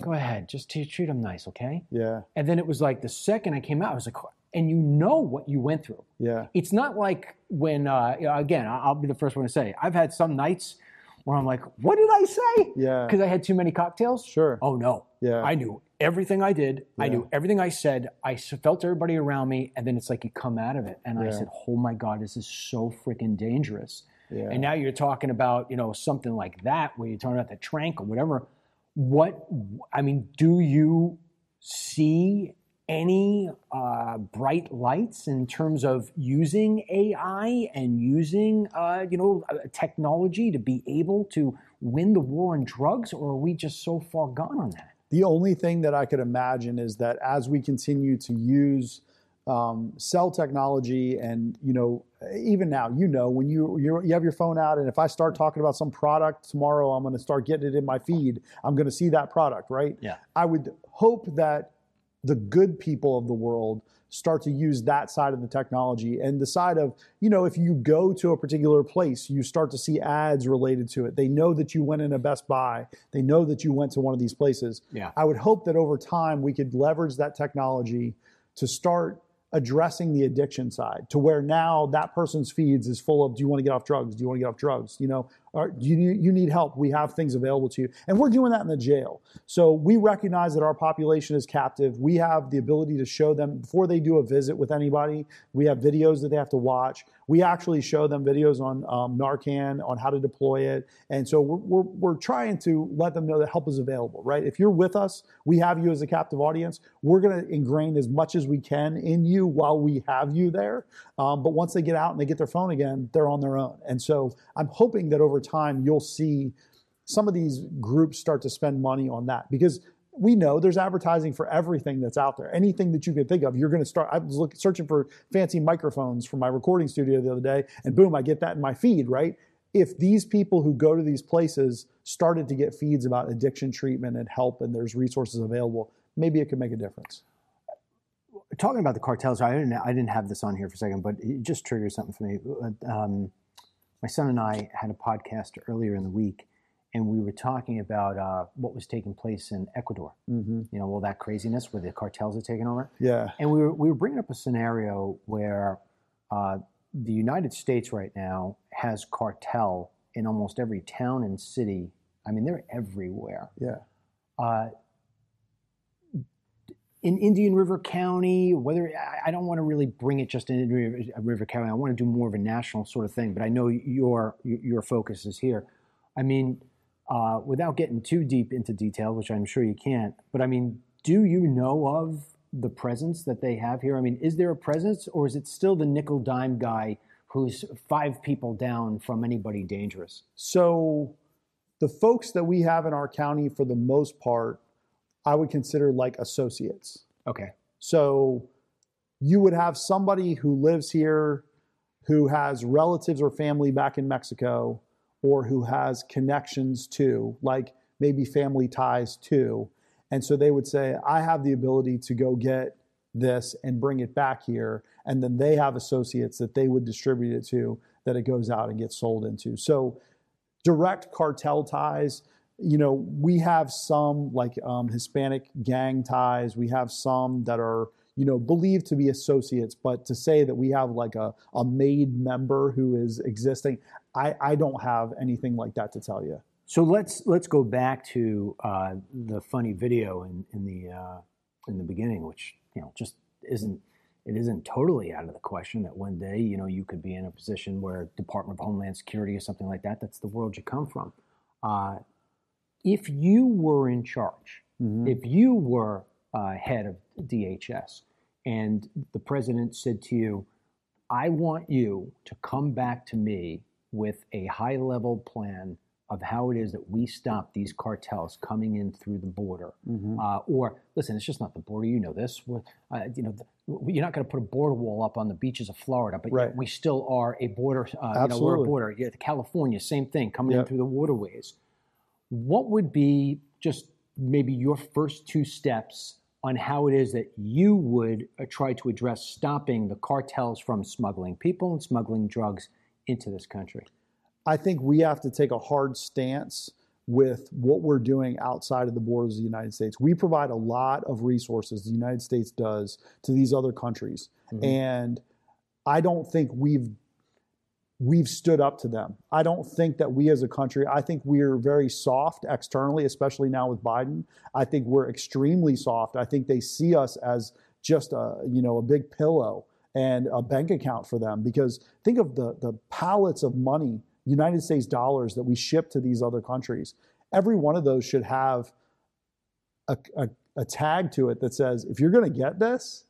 Go ahead. Just treat them nice, okay? Yeah. And then it was like the second I came out, I was like, and you know what you went through. Yeah. It's not like when, uh, again, I'll be the first one to say, I've had some nights where I'm like, what did I say? Yeah. Because I had too many cocktails. Sure. Oh no. Yeah. I knew everything I did. I knew everything I said. I felt everybody around me, and then it's like you come out of it, and I said, "Oh my God, this is so freaking dangerous." Yeah. And now you're talking about you know something like that, where you're talking about the tranq or whatever. What I mean, do you see any uh, bright lights in terms of using AI and using uh, you know technology to be able to win the war on drugs, or are we just so far gone on that? The only thing that I could imagine is that as we continue to use um, cell technology, and you know, even now, you know, when you you're, you have your phone out, and if I start talking about some product tomorrow, I'm going to start getting it in my feed. I'm going to see that product, right? Yeah. I would hope that the good people of the world start to use that side of the technology and the side of you know if you go to a particular place you start to see ads related to it. They know that you went in a best buy. They know that you went to one of these places. Yeah. i would hope that over time we could leverage that technology to start addressing the addiction side to where now that person's feeds is full of do you want to get off drugs? Do you want to get off drugs? You know Or you, you need help. We have things available to you. And we're doing that in the jail. So we recognize that our population is captive. We have the ability to show them before they do a visit with anybody. We have videos that they have to watch. We actually show them videos on um, Narcan, on how to deploy it. And so we're, we're, we're trying to let them know that help is available, right? If you're with us, we have you as a captive audience. We're going to ingrain as much as we can in you while we have you there. Um, but once they get out and they get their phone again, they're on their own. And so I'm hoping that over time you'll see some of these groups start to spend money on that because we know there's advertising for everything that's out there. Anything that you can think of, you're going to start. I was looking, searching for fancy microphones for my recording studio the other day, and boom, I get that in my feed, right? If these people who go to these places started to get feeds about addiction treatment and help, and there's resources available, maybe it could make a difference. Talking about the cartels, I didn't, I didn't have this on here for a second, but it just triggered something for me. Um, my son and I had a podcast earlier in the week, and we were talking about uh, what was taking place in Ecuador. Mm-hmm. You know, all that craziness where the cartels are taking over. Yeah. And we were we were bringing up a scenario where uh, the United States right now has cartel in almost every town and city. I mean, they're everywhere. Yeah. Uh, in Indian River County, whether I don't want to really bring it just in Indian River County, I want to do more of a national sort of thing. But I know your your focus is here. I mean, uh, without getting too deep into detail, which I'm sure you can't, but I mean, do you know of the presence that they have here? I mean, is there a presence, or is it still the nickel dime guy who's five people down from anybody dangerous? So, the folks that we have in our county, for the most part, I would consider like associates. Okay. So, you would have somebody who lives here who has relatives or family back in Mexico or who has connections to, like maybe family ties to. And so they would say, I have the ability to go get this and bring it back here. And then they have associates that they would distribute it to that it goes out and gets sold into. So direct cartel ties, you know, we have some like um, Hispanic gang ties. We have some that are, you know, believed to be associates, but to say that we have like a, a made member who is existing, I, I don't have anything like that to tell you. So let's let's go back to uh, the funny video in, in the uh, in the beginning, which you know just isn't it isn't totally out of the question that one day you know you could be in a position where Department of Homeland Security or something like that. That's the world you come from. Uh, if you were in charge, mm-hmm. if you were uh, head of DHS, and the president said to you, "I want you to come back to me with a high level plan of how it is that we stop these cartels coming in through the border. Mm-hmm. Uh, or listen, it's just not the border. You know this. Uh, you know, the, you're not going to put a border wall up on the beaches of Florida, but right. we still are a border. Uh, you know, we're a border. Yeah, California, same thing, coming yep. in through the waterways. What would be just maybe your first two steps on how it is that you would uh, try to address stopping the cartels from smuggling people and smuggling drugs into this country? I think we have to take a hard stance with what we're doing outside of the borders of the United States. We provide a lot of resources, the United States does, to these other countries. Mm-hmm. And I don't think we've we've stood up to them. I don't think that we as a country, I think we're very soft externally, especially now with Biden. I think we're extremely soft. I think they see us as just a, you know, a big pillow and a bank account for them because think of the the pallets of money United States dollars that we ship to these other countries. Every one of those should have a, a, a tag to it that says, if you're going to get this,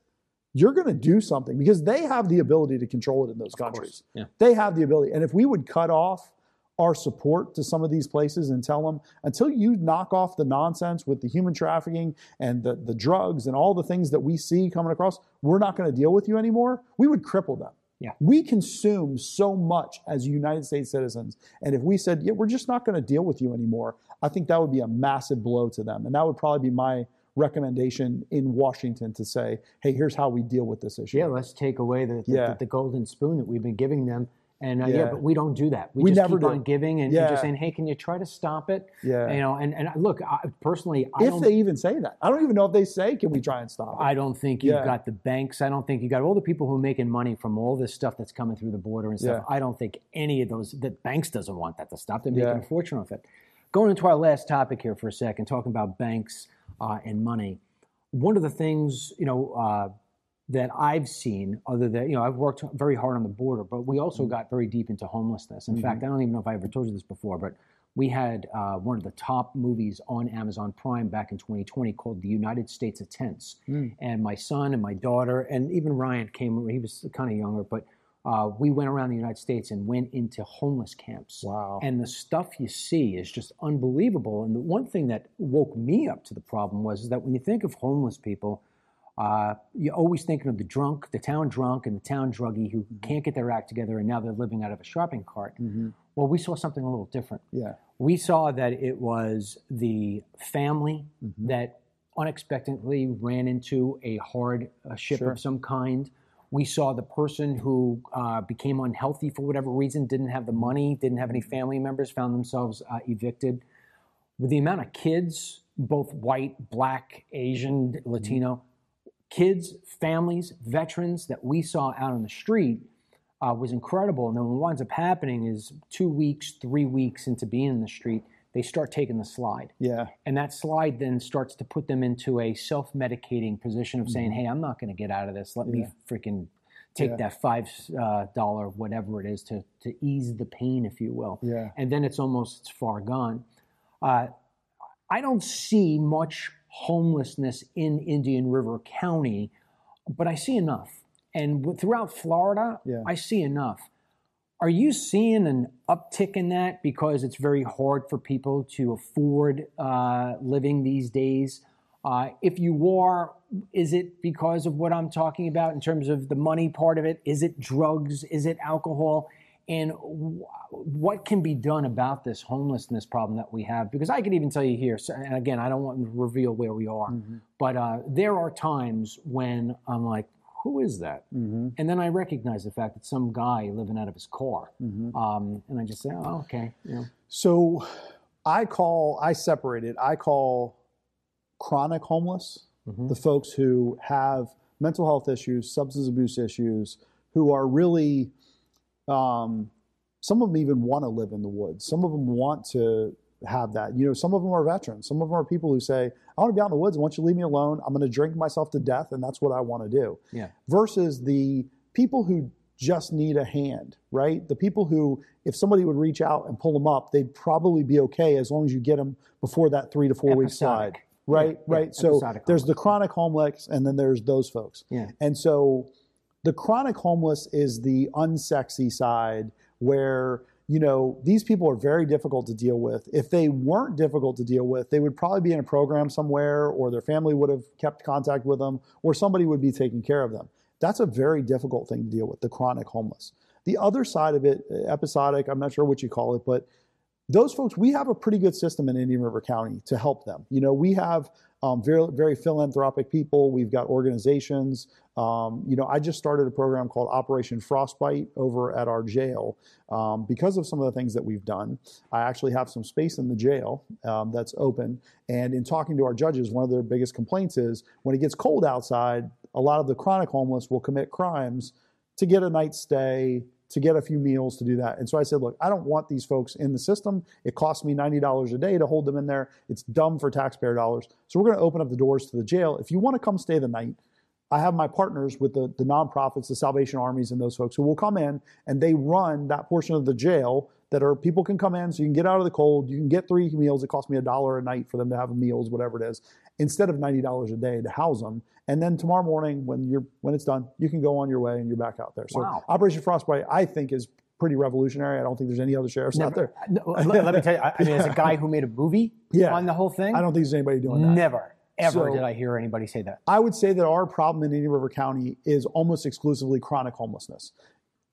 you're going to do something because they have the ability to control it in those of countries. Yeah. They have the ability. And if we would cut off our support to some of these places and tell them until you knock off the nonsense with the human trafficking and the, the drugs and all the things that we see coming across, we're not going to deal with you anymore, we would cripple them. Yeah. We consume so much as United States citizens. And if we said, yeah, we're just not going to deal with you anymore, I think that would be a massive blow to them. And that would probably be my recommendation in Washington to say, hey, here's how we deal with this issue. Yeah, let's take away the, the, yeah. the, the golden spoon that we've been giving them And uh, yeah. Yeah. but we don't do that. We, We just never keep do. on giving and Yeah. just saying, hey, can you try to stop it? Yeah. You know, and, and look, I, personally, I if they even say that, I don't even know if they say, "Can we try and stop it?" I don't think you've Yeah. got the banks. I don't think you got all the people who are making money from all this stuff that's coming through the border and stuff. I don't think any of those that banks doesn't want that to stop. They're making a fortune off it. Going into our last topic here for a second, talking about banks uh, and money. One of the things you know uh, that I've seen, other than you know, I've worked very hard on the border, but we also Mm-hmm. got very deep into homelessness. In fact, I don't even know if I ever told you this before, but we had uh, one of the top movies on Amazon Prime back in 2020 called The United States of Tents. Mm. And my son and my daughter, and even Ryan came, he was kind of younger, but uh, we went around the United States and went into homeless camps. Wow. And the stuff you see is just unbelievable. And the one thing that woke me up to the problem was is that when you think of homeless people, uh, you're always thinking of the drunk, the town drunk, and the town druggie who can't get their act together, and now they're living out of a shopping cart. Well, we saw something a little different. Yeah. We saw that it was the family Mm-hmm. that unexpectedly ran into a hard uh, ship Sure. of some kind. We saw the person who uh, became unhealthy for whatever reason, didn't have the money, didn't have any family members, found themselves uh, evicted. With the amount of kids, both white, black, Asian, Latino, kids, families, veterans that we saw out on the street uh, was incredible. And then what winds up happening is two weeks, three weeks into being in the street, they start taking the slide. Yeah. And that slide then starts to put them into a self medicating position of saying, hey, I'm not going to get out of this. Let me freaking take Yeah. that five uh, dollar whatever it is to, to ease the pain, if you will. Yeah. And then it's almost it's far gone. Uh, I don't see much homelessness in Indian River County, but I see enough. And throughout Florida, Yeah. I see enough. Are you seeing an uptick in that because it's very hard for people to afford uh, living these days? Uh, if you are, is it because of what I'm talking about in terms of the money part of it? Is it drugs? Is it alcohol? And wh- what can be done about this homelessness problem that we have? Because I can even tell you here, so, and again, I don't want to reveal where we are, but uh, there are times when I'm like, who is that? Mm-hmm. And then I recognize the fact that some guy living out of his car. Mm-hmm. Um, and I just say, oh, okay. Know, So I call, I separate it. I call chronic homeless Mhm. the folks who have mental health issues, substance abuse issues, who are really, um, some of them even want to live in the woods. Some of them want to have that. You know, some of them are veterans. Some of them are people who say, I want to be out in the woods. Once you leave me alone, I'm going to drink myself to death, and that's what I want to do yeah. versus the people who just need a hand, right? The people who, if somebody would reach out and pull them up, they'd probably be okay as long as you get them before that three to four week slide, right? Yeah, yeah, right. So episodic there's the chronic homeless, and then there's those folks. Yeah. And so the chronic homeless is the unsexy side where you know these people are very difficult to deal with. If they weren't difficult to deal with they would probably be in a program somewhere or their family would have kept contact with them or somebody would be taking care of them. That's a very difficult thing to deal with the chronic homeless. The other side of it uh, episodic i'm not sure what you call it but those folks, we have a pretty good system in Indian River County to help them. You know, we have um, very, very philanthropic people. We've got organizations. Um, you know, I just started a program called Operation Frostbite over at our jail um, because of some of the things that we've done. I actually have some space in the jail um, that's open. And in talking to our judges, one of their biggest complaints is when it gets cold outside, a lot of the chronic homeless will commit crimes to get a night's stay, to get a few meals to do that. And so I said, look, I don't want these folks in the system. It costs me $90 a day to hold them in there. It's dumb for taxpayer dollars. So we're going to open up the doors to the jail. If you want to come stay the night, I have my partners with the, the nonprofits, the Salvation Armies, and those folks who will come in and they run that portion of the jail that are people can come in so you can get out of the cold. You can get three meals. It costs me a dollar a night for them to have meals, whatever it is, instead of $90 a day to house them. And then tomorrow morning, when you're when it's done, you can go on your way and you're back out there. So Wow. Operation Frostbite, I think, is pretty revolutionary. I don't think there's any other sheriffs out there. Uh, no, let, let me tell you, I, I mean, as a guy who made a movie *laughs* Yeah. on the whole thing, I don't think there's anybody doing that. never, ever So- did I hear anybody say that. I would say that our problem in Indian River County is almost exclusively chronic homelessness.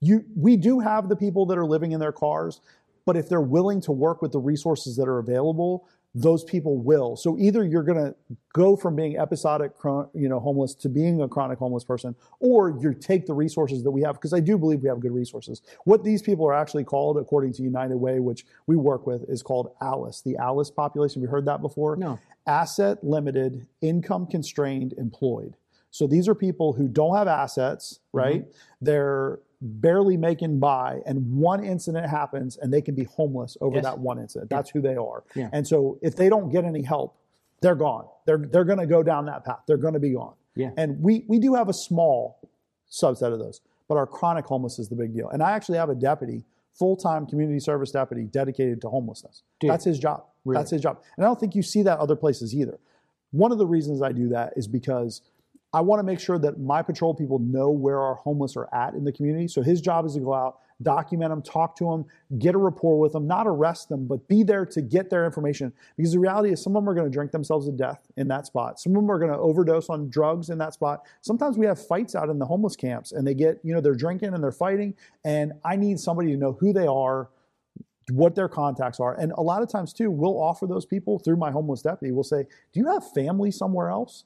You, we do have the people that are living in their cars, but if they're willing to work with the resources that are available, those people will. So either you're going to go from being episodic, you know, homeless to being a chronic homeless person, or you take the resources that we have, because I do believe we have good resources. What these people are actually called, according to United Way, which we work with, is called ALICE, the ALICE population. Have you heard that before? No. Asset limited, income constrained, employed. So these are people who don't have assets, right? Mm-hmm. They're barely making by, and one incident happens, and they can be homeless over yes. that one incident. That's who they are. Yeah. And so if they don't get any help, they're gone. They're they're going to go down that path. They're going to be gone. Yeah. And we we do have a small subset of those, but our chronic homeless is the big deal. And I actually have a deputy, full time community service deputy, dedicated to homelessness. Dude. That's his job. Really? That's his job. And I don't think you see that other places either. One of the reasons I do that is because I want to make sure that my patrol people know where our homeless are at in the community. So his job is to go out, document them, talk to them, get a rapport with them, not arrest them, but be there to get their information. Because the reality is, some of them are going to drink themselves to death in that spot. Some of them are going to overdose on drugs in that spot. Sometimes we have fights out in the homeless camps, and they get, you know, they're drinking and they're fighting. And I need somebody to know who they are, what their contacts are. And a lot of times, too, we'll offer those people through my homeless deputy. We'll say, Do you have family somewhere else?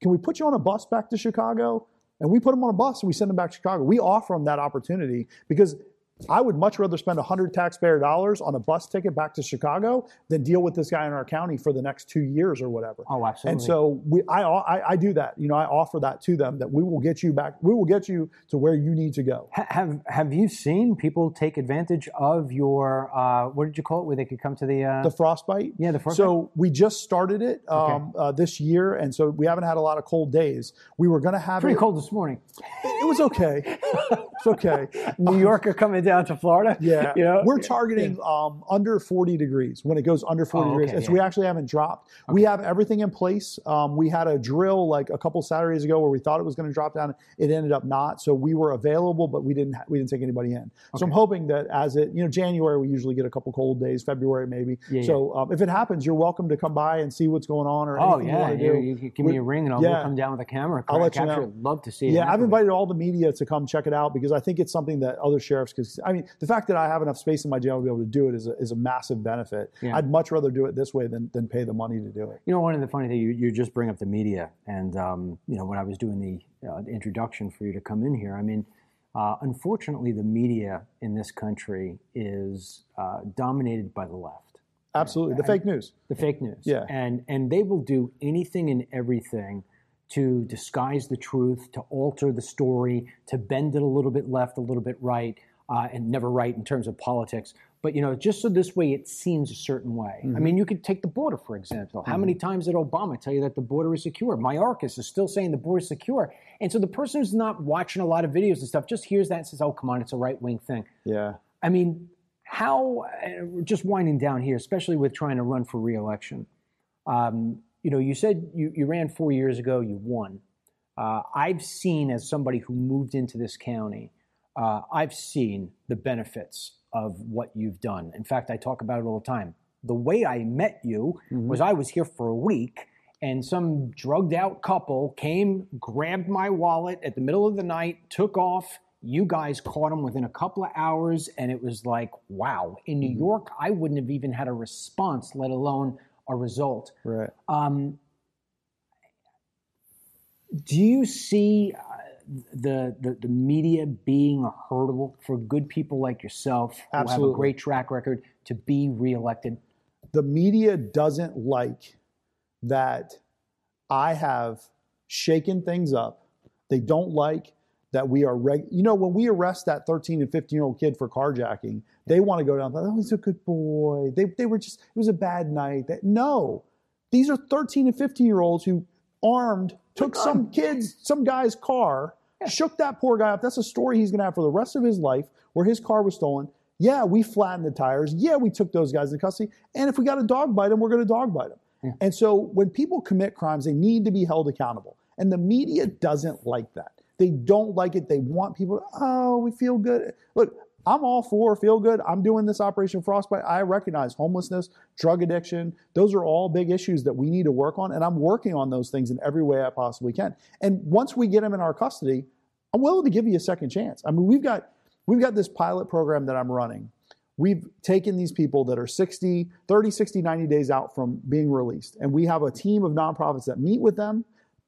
Can we put you on a bus back to Chicago? And we put them on a bus and we send them back to Chicago. We offer them that opportunity because I would much rather spend 100 taxpayer dollars on a bus ticket back to Chicago than deal with this guy in our county for the next two years or whatever. Oh, absolutely. And so we, I, I, I do that. You know, I offer that to them that we will get you back. We will get you to where you need to go. Have Have you seen people take advantage of your uh, what did you call it? Where they could come to the uh... the frostbite? Yeah, the frostbite. So we just started it um, okay. uh, this year, and so we haven't had a lot of cold days. We were going to have pretty it, cold this morning. It was okay. it's okay. *laughs* New Yorker coming down to Florida. Yeah, *laughs* you know? we're targeting yeah. um, under 40 degrees when it goes under 40 oh, degrees. Okay, and so we actually haven't dropped. Okay. We have everything in place. Um, we had a drill like a couple Saturdays ago where we thought it was going to drop down. It ended up not. So we were available, but we didn't we didn't take anybody in. Okay. So I'm hoping that as it you know January we usually get a couple cold days. February maybe. Yeah, so um, if it happens, you're welcome to come by and see what's going on or oh yeah, you, you, you, give me a ring and I'll yeah. come down with a camera. I'll let you know. Love to see it. Yeah, I've invited all the media to come check it out because I think it's something that other sheriffs. I mean, the fact that I have enough space in my jail to be able to do it is a, is a massive benefit. Yeah. I'd much rather do it this way than, than pay the money to do it. You know, one of the funny things you, you just bring up the media, and um, you know, when I was doing the uh, introduction for you to come in here, I mean. Uh, unfortunately, the media in this country is uh, dominated by the left. Absolutely, the fake news. The fake news. Yeah, and and they will do anything and everything to disguise the truth, to alter the story, to bend it a little bit left, a little bit right uh, and never right in terms of politics. But you know, just so this way it seems a certain way. Mm-hmm. I mean, you could take the border for example. How mm-hmm. many times did Obama tell you that the border is secure? Mayorkas is still saying the border is secure, and so the person who's not watching a lot of videos and stuff just hears that and says, "Oh, come on, it's a right wing thing." Yeah. I mean, how? Uh, just winding down here, especially with trying to run for reelection. Um, you know, you said you, you ran four years ago, you won. Uh, I've seen as somebody who moved into this county uh, I've seen the benefits of what you've done. In fact, I talk about it all the time. The way I met you mm-hmm. was I was here for a week and some drugged out couple came, grabbed my wallet at the middle of the night, took off. You guys caught them within a couple of hours, and it was like, wow. In New mm-hmm. York, I wouldn't have even had a response, let alone a result. Right. Um, do you see the, the, the media being a hurdle for good people like yourself Absolutely. who have a great track record to be reelected? The media doesn't like that I have shaken things up. They don't like that we are reg- you know when we arrest that 13 and 15 year old kid for carjacking they want to go down oh he's a good boy they, they were just it was a bad night that, no these are 13 and 15 year olds who armed took some kids, some guy's car, yeah. shook that poor guy up. That's a story he's going to have for the rest of his life where his car was stolen. Yeah, we flattened the tires. Yeah, we took those guys into custody. And if we got a dog bite them, we're going to dog bite them. Yeah. And so when people commit crimes, they need to be held accountable. And the media doesn't like that. They don't like it. They want people to, oh, we feel good. Look, I'm all for feel good. I'm doing this Operation Frostbite. I recognize homelessness, drug addiction. Those are all big issues that we need to work on. And I'm working on those things in every way I possibly can. And once we get them in our custody, I'm willing to give you a second chance. I mean, we've got we've got this pilot program that I'm running we've taken these people that are 60, 30, 60, 90 days out from being released, and we have a team of nonprofits that meet with them.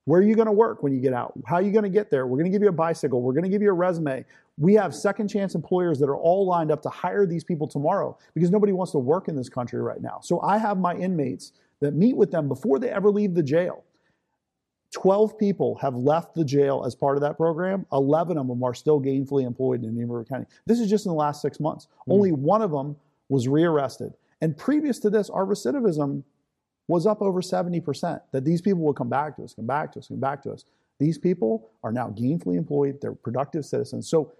Where are you going to work when you get out? How are you going to get there? We're going to give you a bicycle. We're going to give you a resume. We have second chance employers that are all lined up to hire these people tomorrow because nobody wants to work in this country right now. So I have my inmates that meet with them before they ever leave the jail. 12 people have left the jail as part of that program. 11 of them are still gainfully employed in Indian River County. This is just in the last six months. Mm. Only one of them was rearrested. And previous to this, our recidivism was up over 70%, that these people will come back to us, come back to us, come back to us. These people are now gainfully employed, they're productive citizens. So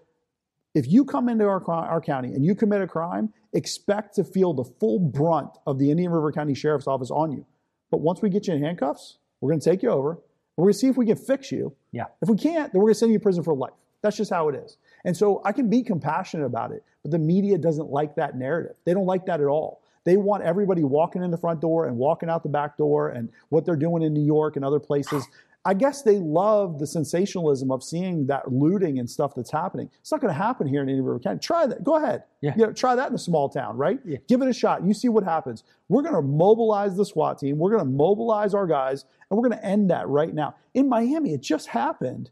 if you come into our, our county and you commit a crime, expect to feel the full brunt of the Indian River County Sheriff's Office on you. But once we get you in handcuffs, we're going to take you over. We're going to see if we can fix you. Yeah. If we can't, then we're going to send you to prison for life. That's just how it is. And so I can be compassionate about it, but the media doesn't like that narrative. They don't like that at all. They want everybody walking in the front door and walking out the back door and what they're doing in New York and other places. I guess they love the sensationalism of seeing that looting and stuff that's happening. It's not going to happen here in Indian River County. Try that. Go ahead. Yeah. You know, try that in a small town, right? Yeah. Give it a shot. You see what happens. We're going to mobilize the SWAT team. We're going to mobilize our guys, and we're going to end that right now. In Miami, it just happened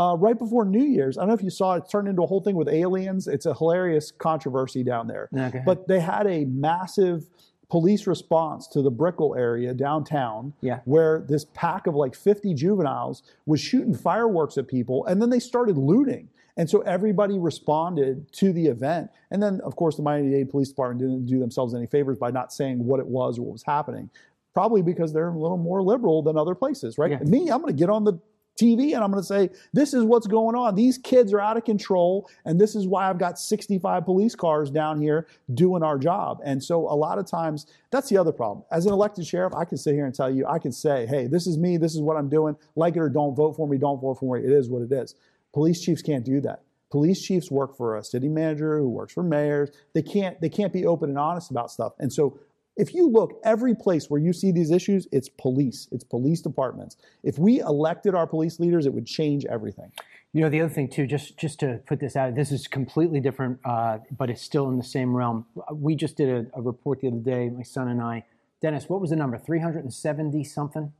uh, right before New Year's. I don't know if you saw it turned into a whole thing with aliens. It's a hilarious controversy down there. Okay. But they had a massive police response to the Brickell area downtown, Yeah. where this pack of like 50 juveniles was shooting fireworks at people, and then they started looting. And so everybody responded to the event. And then, of course, the Miami-Dade Police Department didn't do themselves any favors by not saying what it was or what was happening. Probably because they're a little more liberal than other places, right? Yeah. Me, I'm going to get on the TV and I'm going to say, this is what's going on. These kids are out of control. And this is why I've got 65 police cars down here doing our job. And so a lot of times, that's the other problem. As an elected sheriff, I can sit here and tell you, I can say, hey, this is me. This is what I'm doing. Like it or don't vote for me. Don't vote for me. It is what it is. Police chiefs can't do that. Police chiefs work for a city manager who works for mayors. They can't, they can't be open and honest about stuff. And so if you look every place where you see these issues, it's police, it's police departments. If we elected our police leaders, it would change everything. You know, the other thing too, just just to put this out, this is completely different, uh, but it's still in the same realm. We just did a, a report the other day, my son and I. Dennis, what was the number? 370 something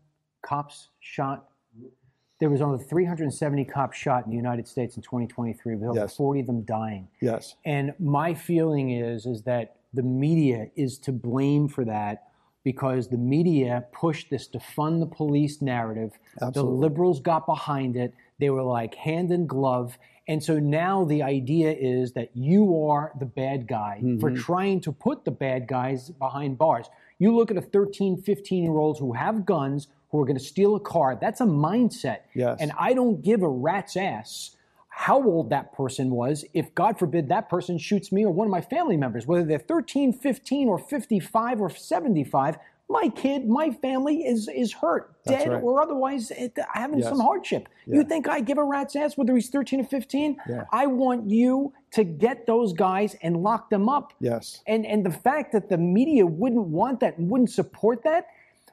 cops shot. There was only 370 cops shot in the United States in 2023, with over Yes. 40 of them dying. Yes. And my feeling is is that the media is to blame for that because the media pushed this to fund the police narrative. Absolutely. The liberals got behind it. They were like hand in glove. And so now the idea is that you are the bad guy for mm-hmm. trying to put the bad guys behind bars. You look at a 13, 15 year olds who have guns, who are going to steal a car. That's a mindset. Yes. And I don't give a rat's ass how old that person was if god forbid that person shoots me or one of my family members whether they're 13 15 or 55 or 75 my kid my family is is hurt That's dead right. or otherwise it, having Yes. some hardship you think i give a rat's ass whether he's 13 or 15 Yeah. i want you to get those guys and lock them up Yes. and and the fact that the media wouldn't want that and wouldn't support that,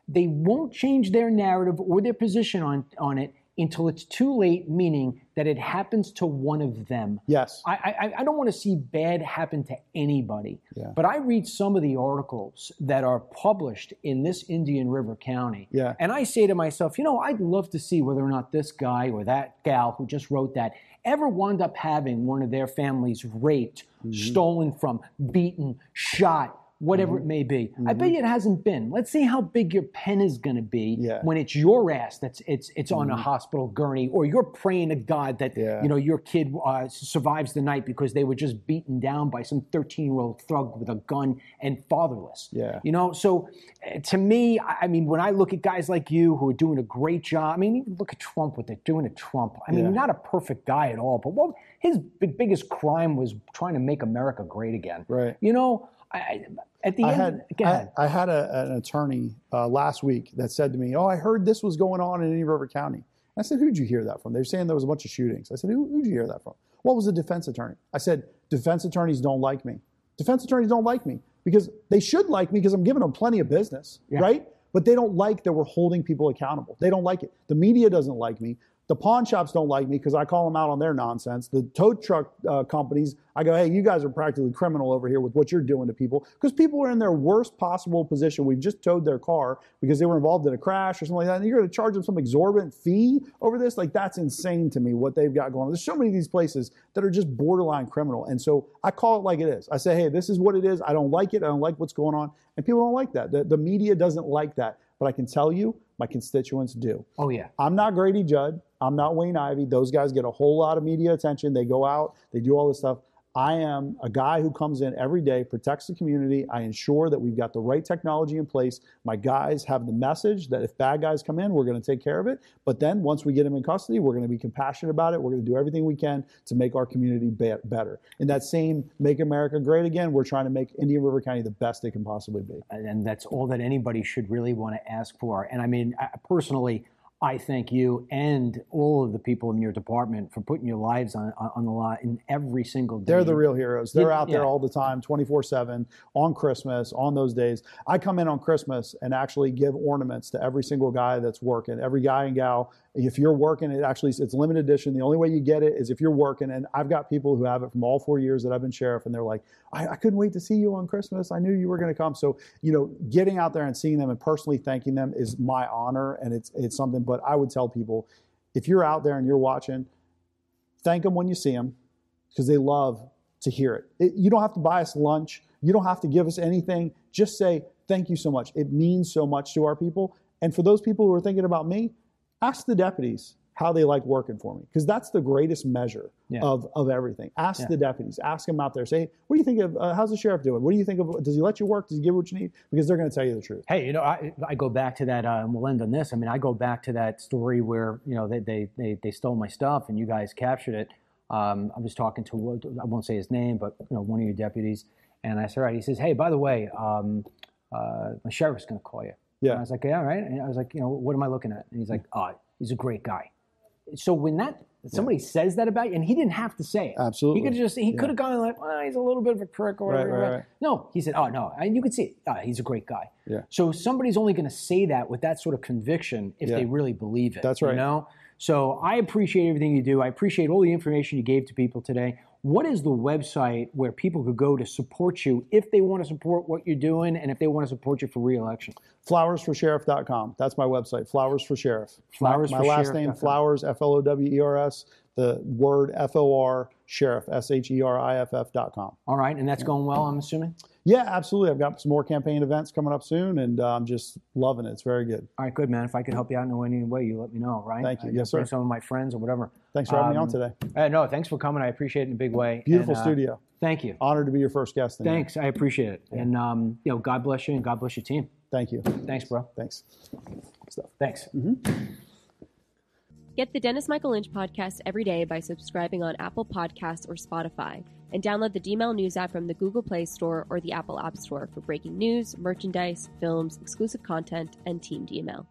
they won't change their narrative or their position on on it until it's too late. Meaning that it happens to one of them. Yes. I I, I don't want to see bad happen to anybody. Yeah. But I read some of the articles that are published in this Indian River County. Yeah. And I say to myself, you know, I'd love to see whether or not this guy or that gal who just wrote that ever wound up having one of their families raped, Mm-hmm. stolen from, beaten, shot, whatever Mm-hmm. it may be. I bet you it hasn't been. Let's see how big your pen is going to be Yeah. Mm-hmm. when it's your ass that's it's it's on a hospital gurney, or you're praying to God that Yeah. you know your kid uh, survives the night because they were just beaten down by some 13 year old thug with a gun and fatherless. Yeah. You know, so uh, to me, I I mean, when I look at guys like you who are doing a great job, I mean, even look at Trump, what they're doing to Trump. I mean, Yeah. not a perfect guy at all, but what his big, biggest crime was trying to make America great again. Right. You know, I, at the I end, had I. I had a, an attorney uh, last week that said to me, "Oh, I heard this was going on in Indian River County." I said, "Who'd you hear that from?" They were saying there was a bunch of shootings. I said, Who, "Who'd you hear that from?" What was the defense attorney? I said, "Defense attorneys don't like me. Defense attorneys don't like me because they should like me because I'm giving them plenty of business, Yeah. right? But they don't like that we're holding people accountable. They don't like it. The media doesn't like me." The pawn shops don't like me because I call them out on their nonsense. The tow truck uh, companies, I go, hey, you guys are practically criminal over here with what you're doing to people because people are in their worst possible position. We've just towed their car because they were involved in a crash or something like that. And you're going to charge them some exorbitant fee over this? Like, that's insane to me what they've got going on. There's so many of these places that are just borderline criminal. And so I call it like it is. I say, hey, this is what it is. I don't like it. I don't like what's going on. And people don't like that. The, the media doesn't like that. But I can tell you, my constituents do. Oh, yeah. I'm not Grady Judd. I'm not Wayne Ivey. Those guys get a whole lot of media attention. They go out, they do all this stuff. I am a guy who comes in every day, protects the community. I ensure that we've got the right technology in place. My guys have the message that if bad guys come in, we're going to take care of it. But then once we get them in custody, we're going to be compassionate about it. We're going to do everything we can to make our community be- better. In that same Make America Great Again, we're trying to make Indian River County the best it can possibly be. And that's all that anybody should really want to ask for. And I mean, I, personally, I thank you and all of the people in your department for putting your lives on, on the line in every single day. They're the real heroes. They're Yeah, out there yeah. all the time, 24 7, on Christmas, on those days. I come in on Christmas and actually give ornaments to every single guy that's working, every guy and gal. If you're working, it actually it's limited edition. The only way you get it is if you're working. And I've got people who have it from all four years that I've been sheriff, and they're like, I, I couldn't wait to see you on Christmas. I knew you were going to come. So, you know, getting out there and seeing them and personally thanking them is my honor, and it's it's something. But I would tell people, if you're out there and you're watching, thank them when you see them because they love to hear it. it. You don't have to buy us lunch. You don't have to give us anything. Just say, thank you so much. It means so much to our people. And for those people who are thinking about me, ask the deputies how they like working for me because that's the greatest measure Yeah. of, of everything. Ask Yeah. the deputies. Ask them out there. Say, what do you think of, uh, how's the sheriff doing? What do you think of, does he let you work? Does he give you what you need? Because they're going to tell you the truth. Hey, you know, I, I go back to that, uh, and we'll end on this. I mean, I go back to that story where, you know, they, they, they, they stole my stuff and you guys captured it. Um, I was talking to, I won't say his name, but, you know, one of your deputies. And I said, all right, he says, hey, by the way, um, uh, my sheriff's going to call you. Yeah. And I was like, yeah, all right. And I was like, you know, what am I looking at? And he's like, oh, he's a great guy. So when that, somebody says that about you, and he didn't have to say it. Absolutely. He could just, he Yeah. could have gone like, well, he's a little bit of a prick or whatever. right, right. No, he said, oh, no. And you could see it. Uh, he's a great guy. Yeah. So somebody's only going to say that with that sort of conviction if Yeah. they really believe it. That's You right. know. So I appreciate everything you do. I appreciate all the information you gave to people today. What is the website where people could go to support you if they want to support what you're doing and if they want to support you for reelection? Flowersforsheriff.com. That's my website, Flowers for Sheriff. Flowers my for last name. Flowers, F L O W E R S, the word F O R, Sheriff, S H E R I F F dot. All right, and that's going well, I'm assuming. Yeah, absolutely. I've got some more campaign events coming up soon, and I'm just loving it. It's very good. All right, good man. If I could help you out in any way, you let me know. Right? Thank you. I Yes, sir. Some of my friends or whatever. Thanks for having me on Um, today. Uh, no, thanks for coming. I appreciate it in a big way. Beautiful And, uh, studio. Thank you. Honored to be your first guest. Thanks. I appreciate it. And um, you know, God bless you and God bless your team. Thank you. Thanks, bro. Thanks. Stuff. Thanks. Get the Dennis Michael Lynch podcast every day by subscribing on Apple Podcasts or Spotify, and download the DML News app from the Google Play Store or the Apple App Store for breaking news, merchandise, films, exclusive content, and Team DML.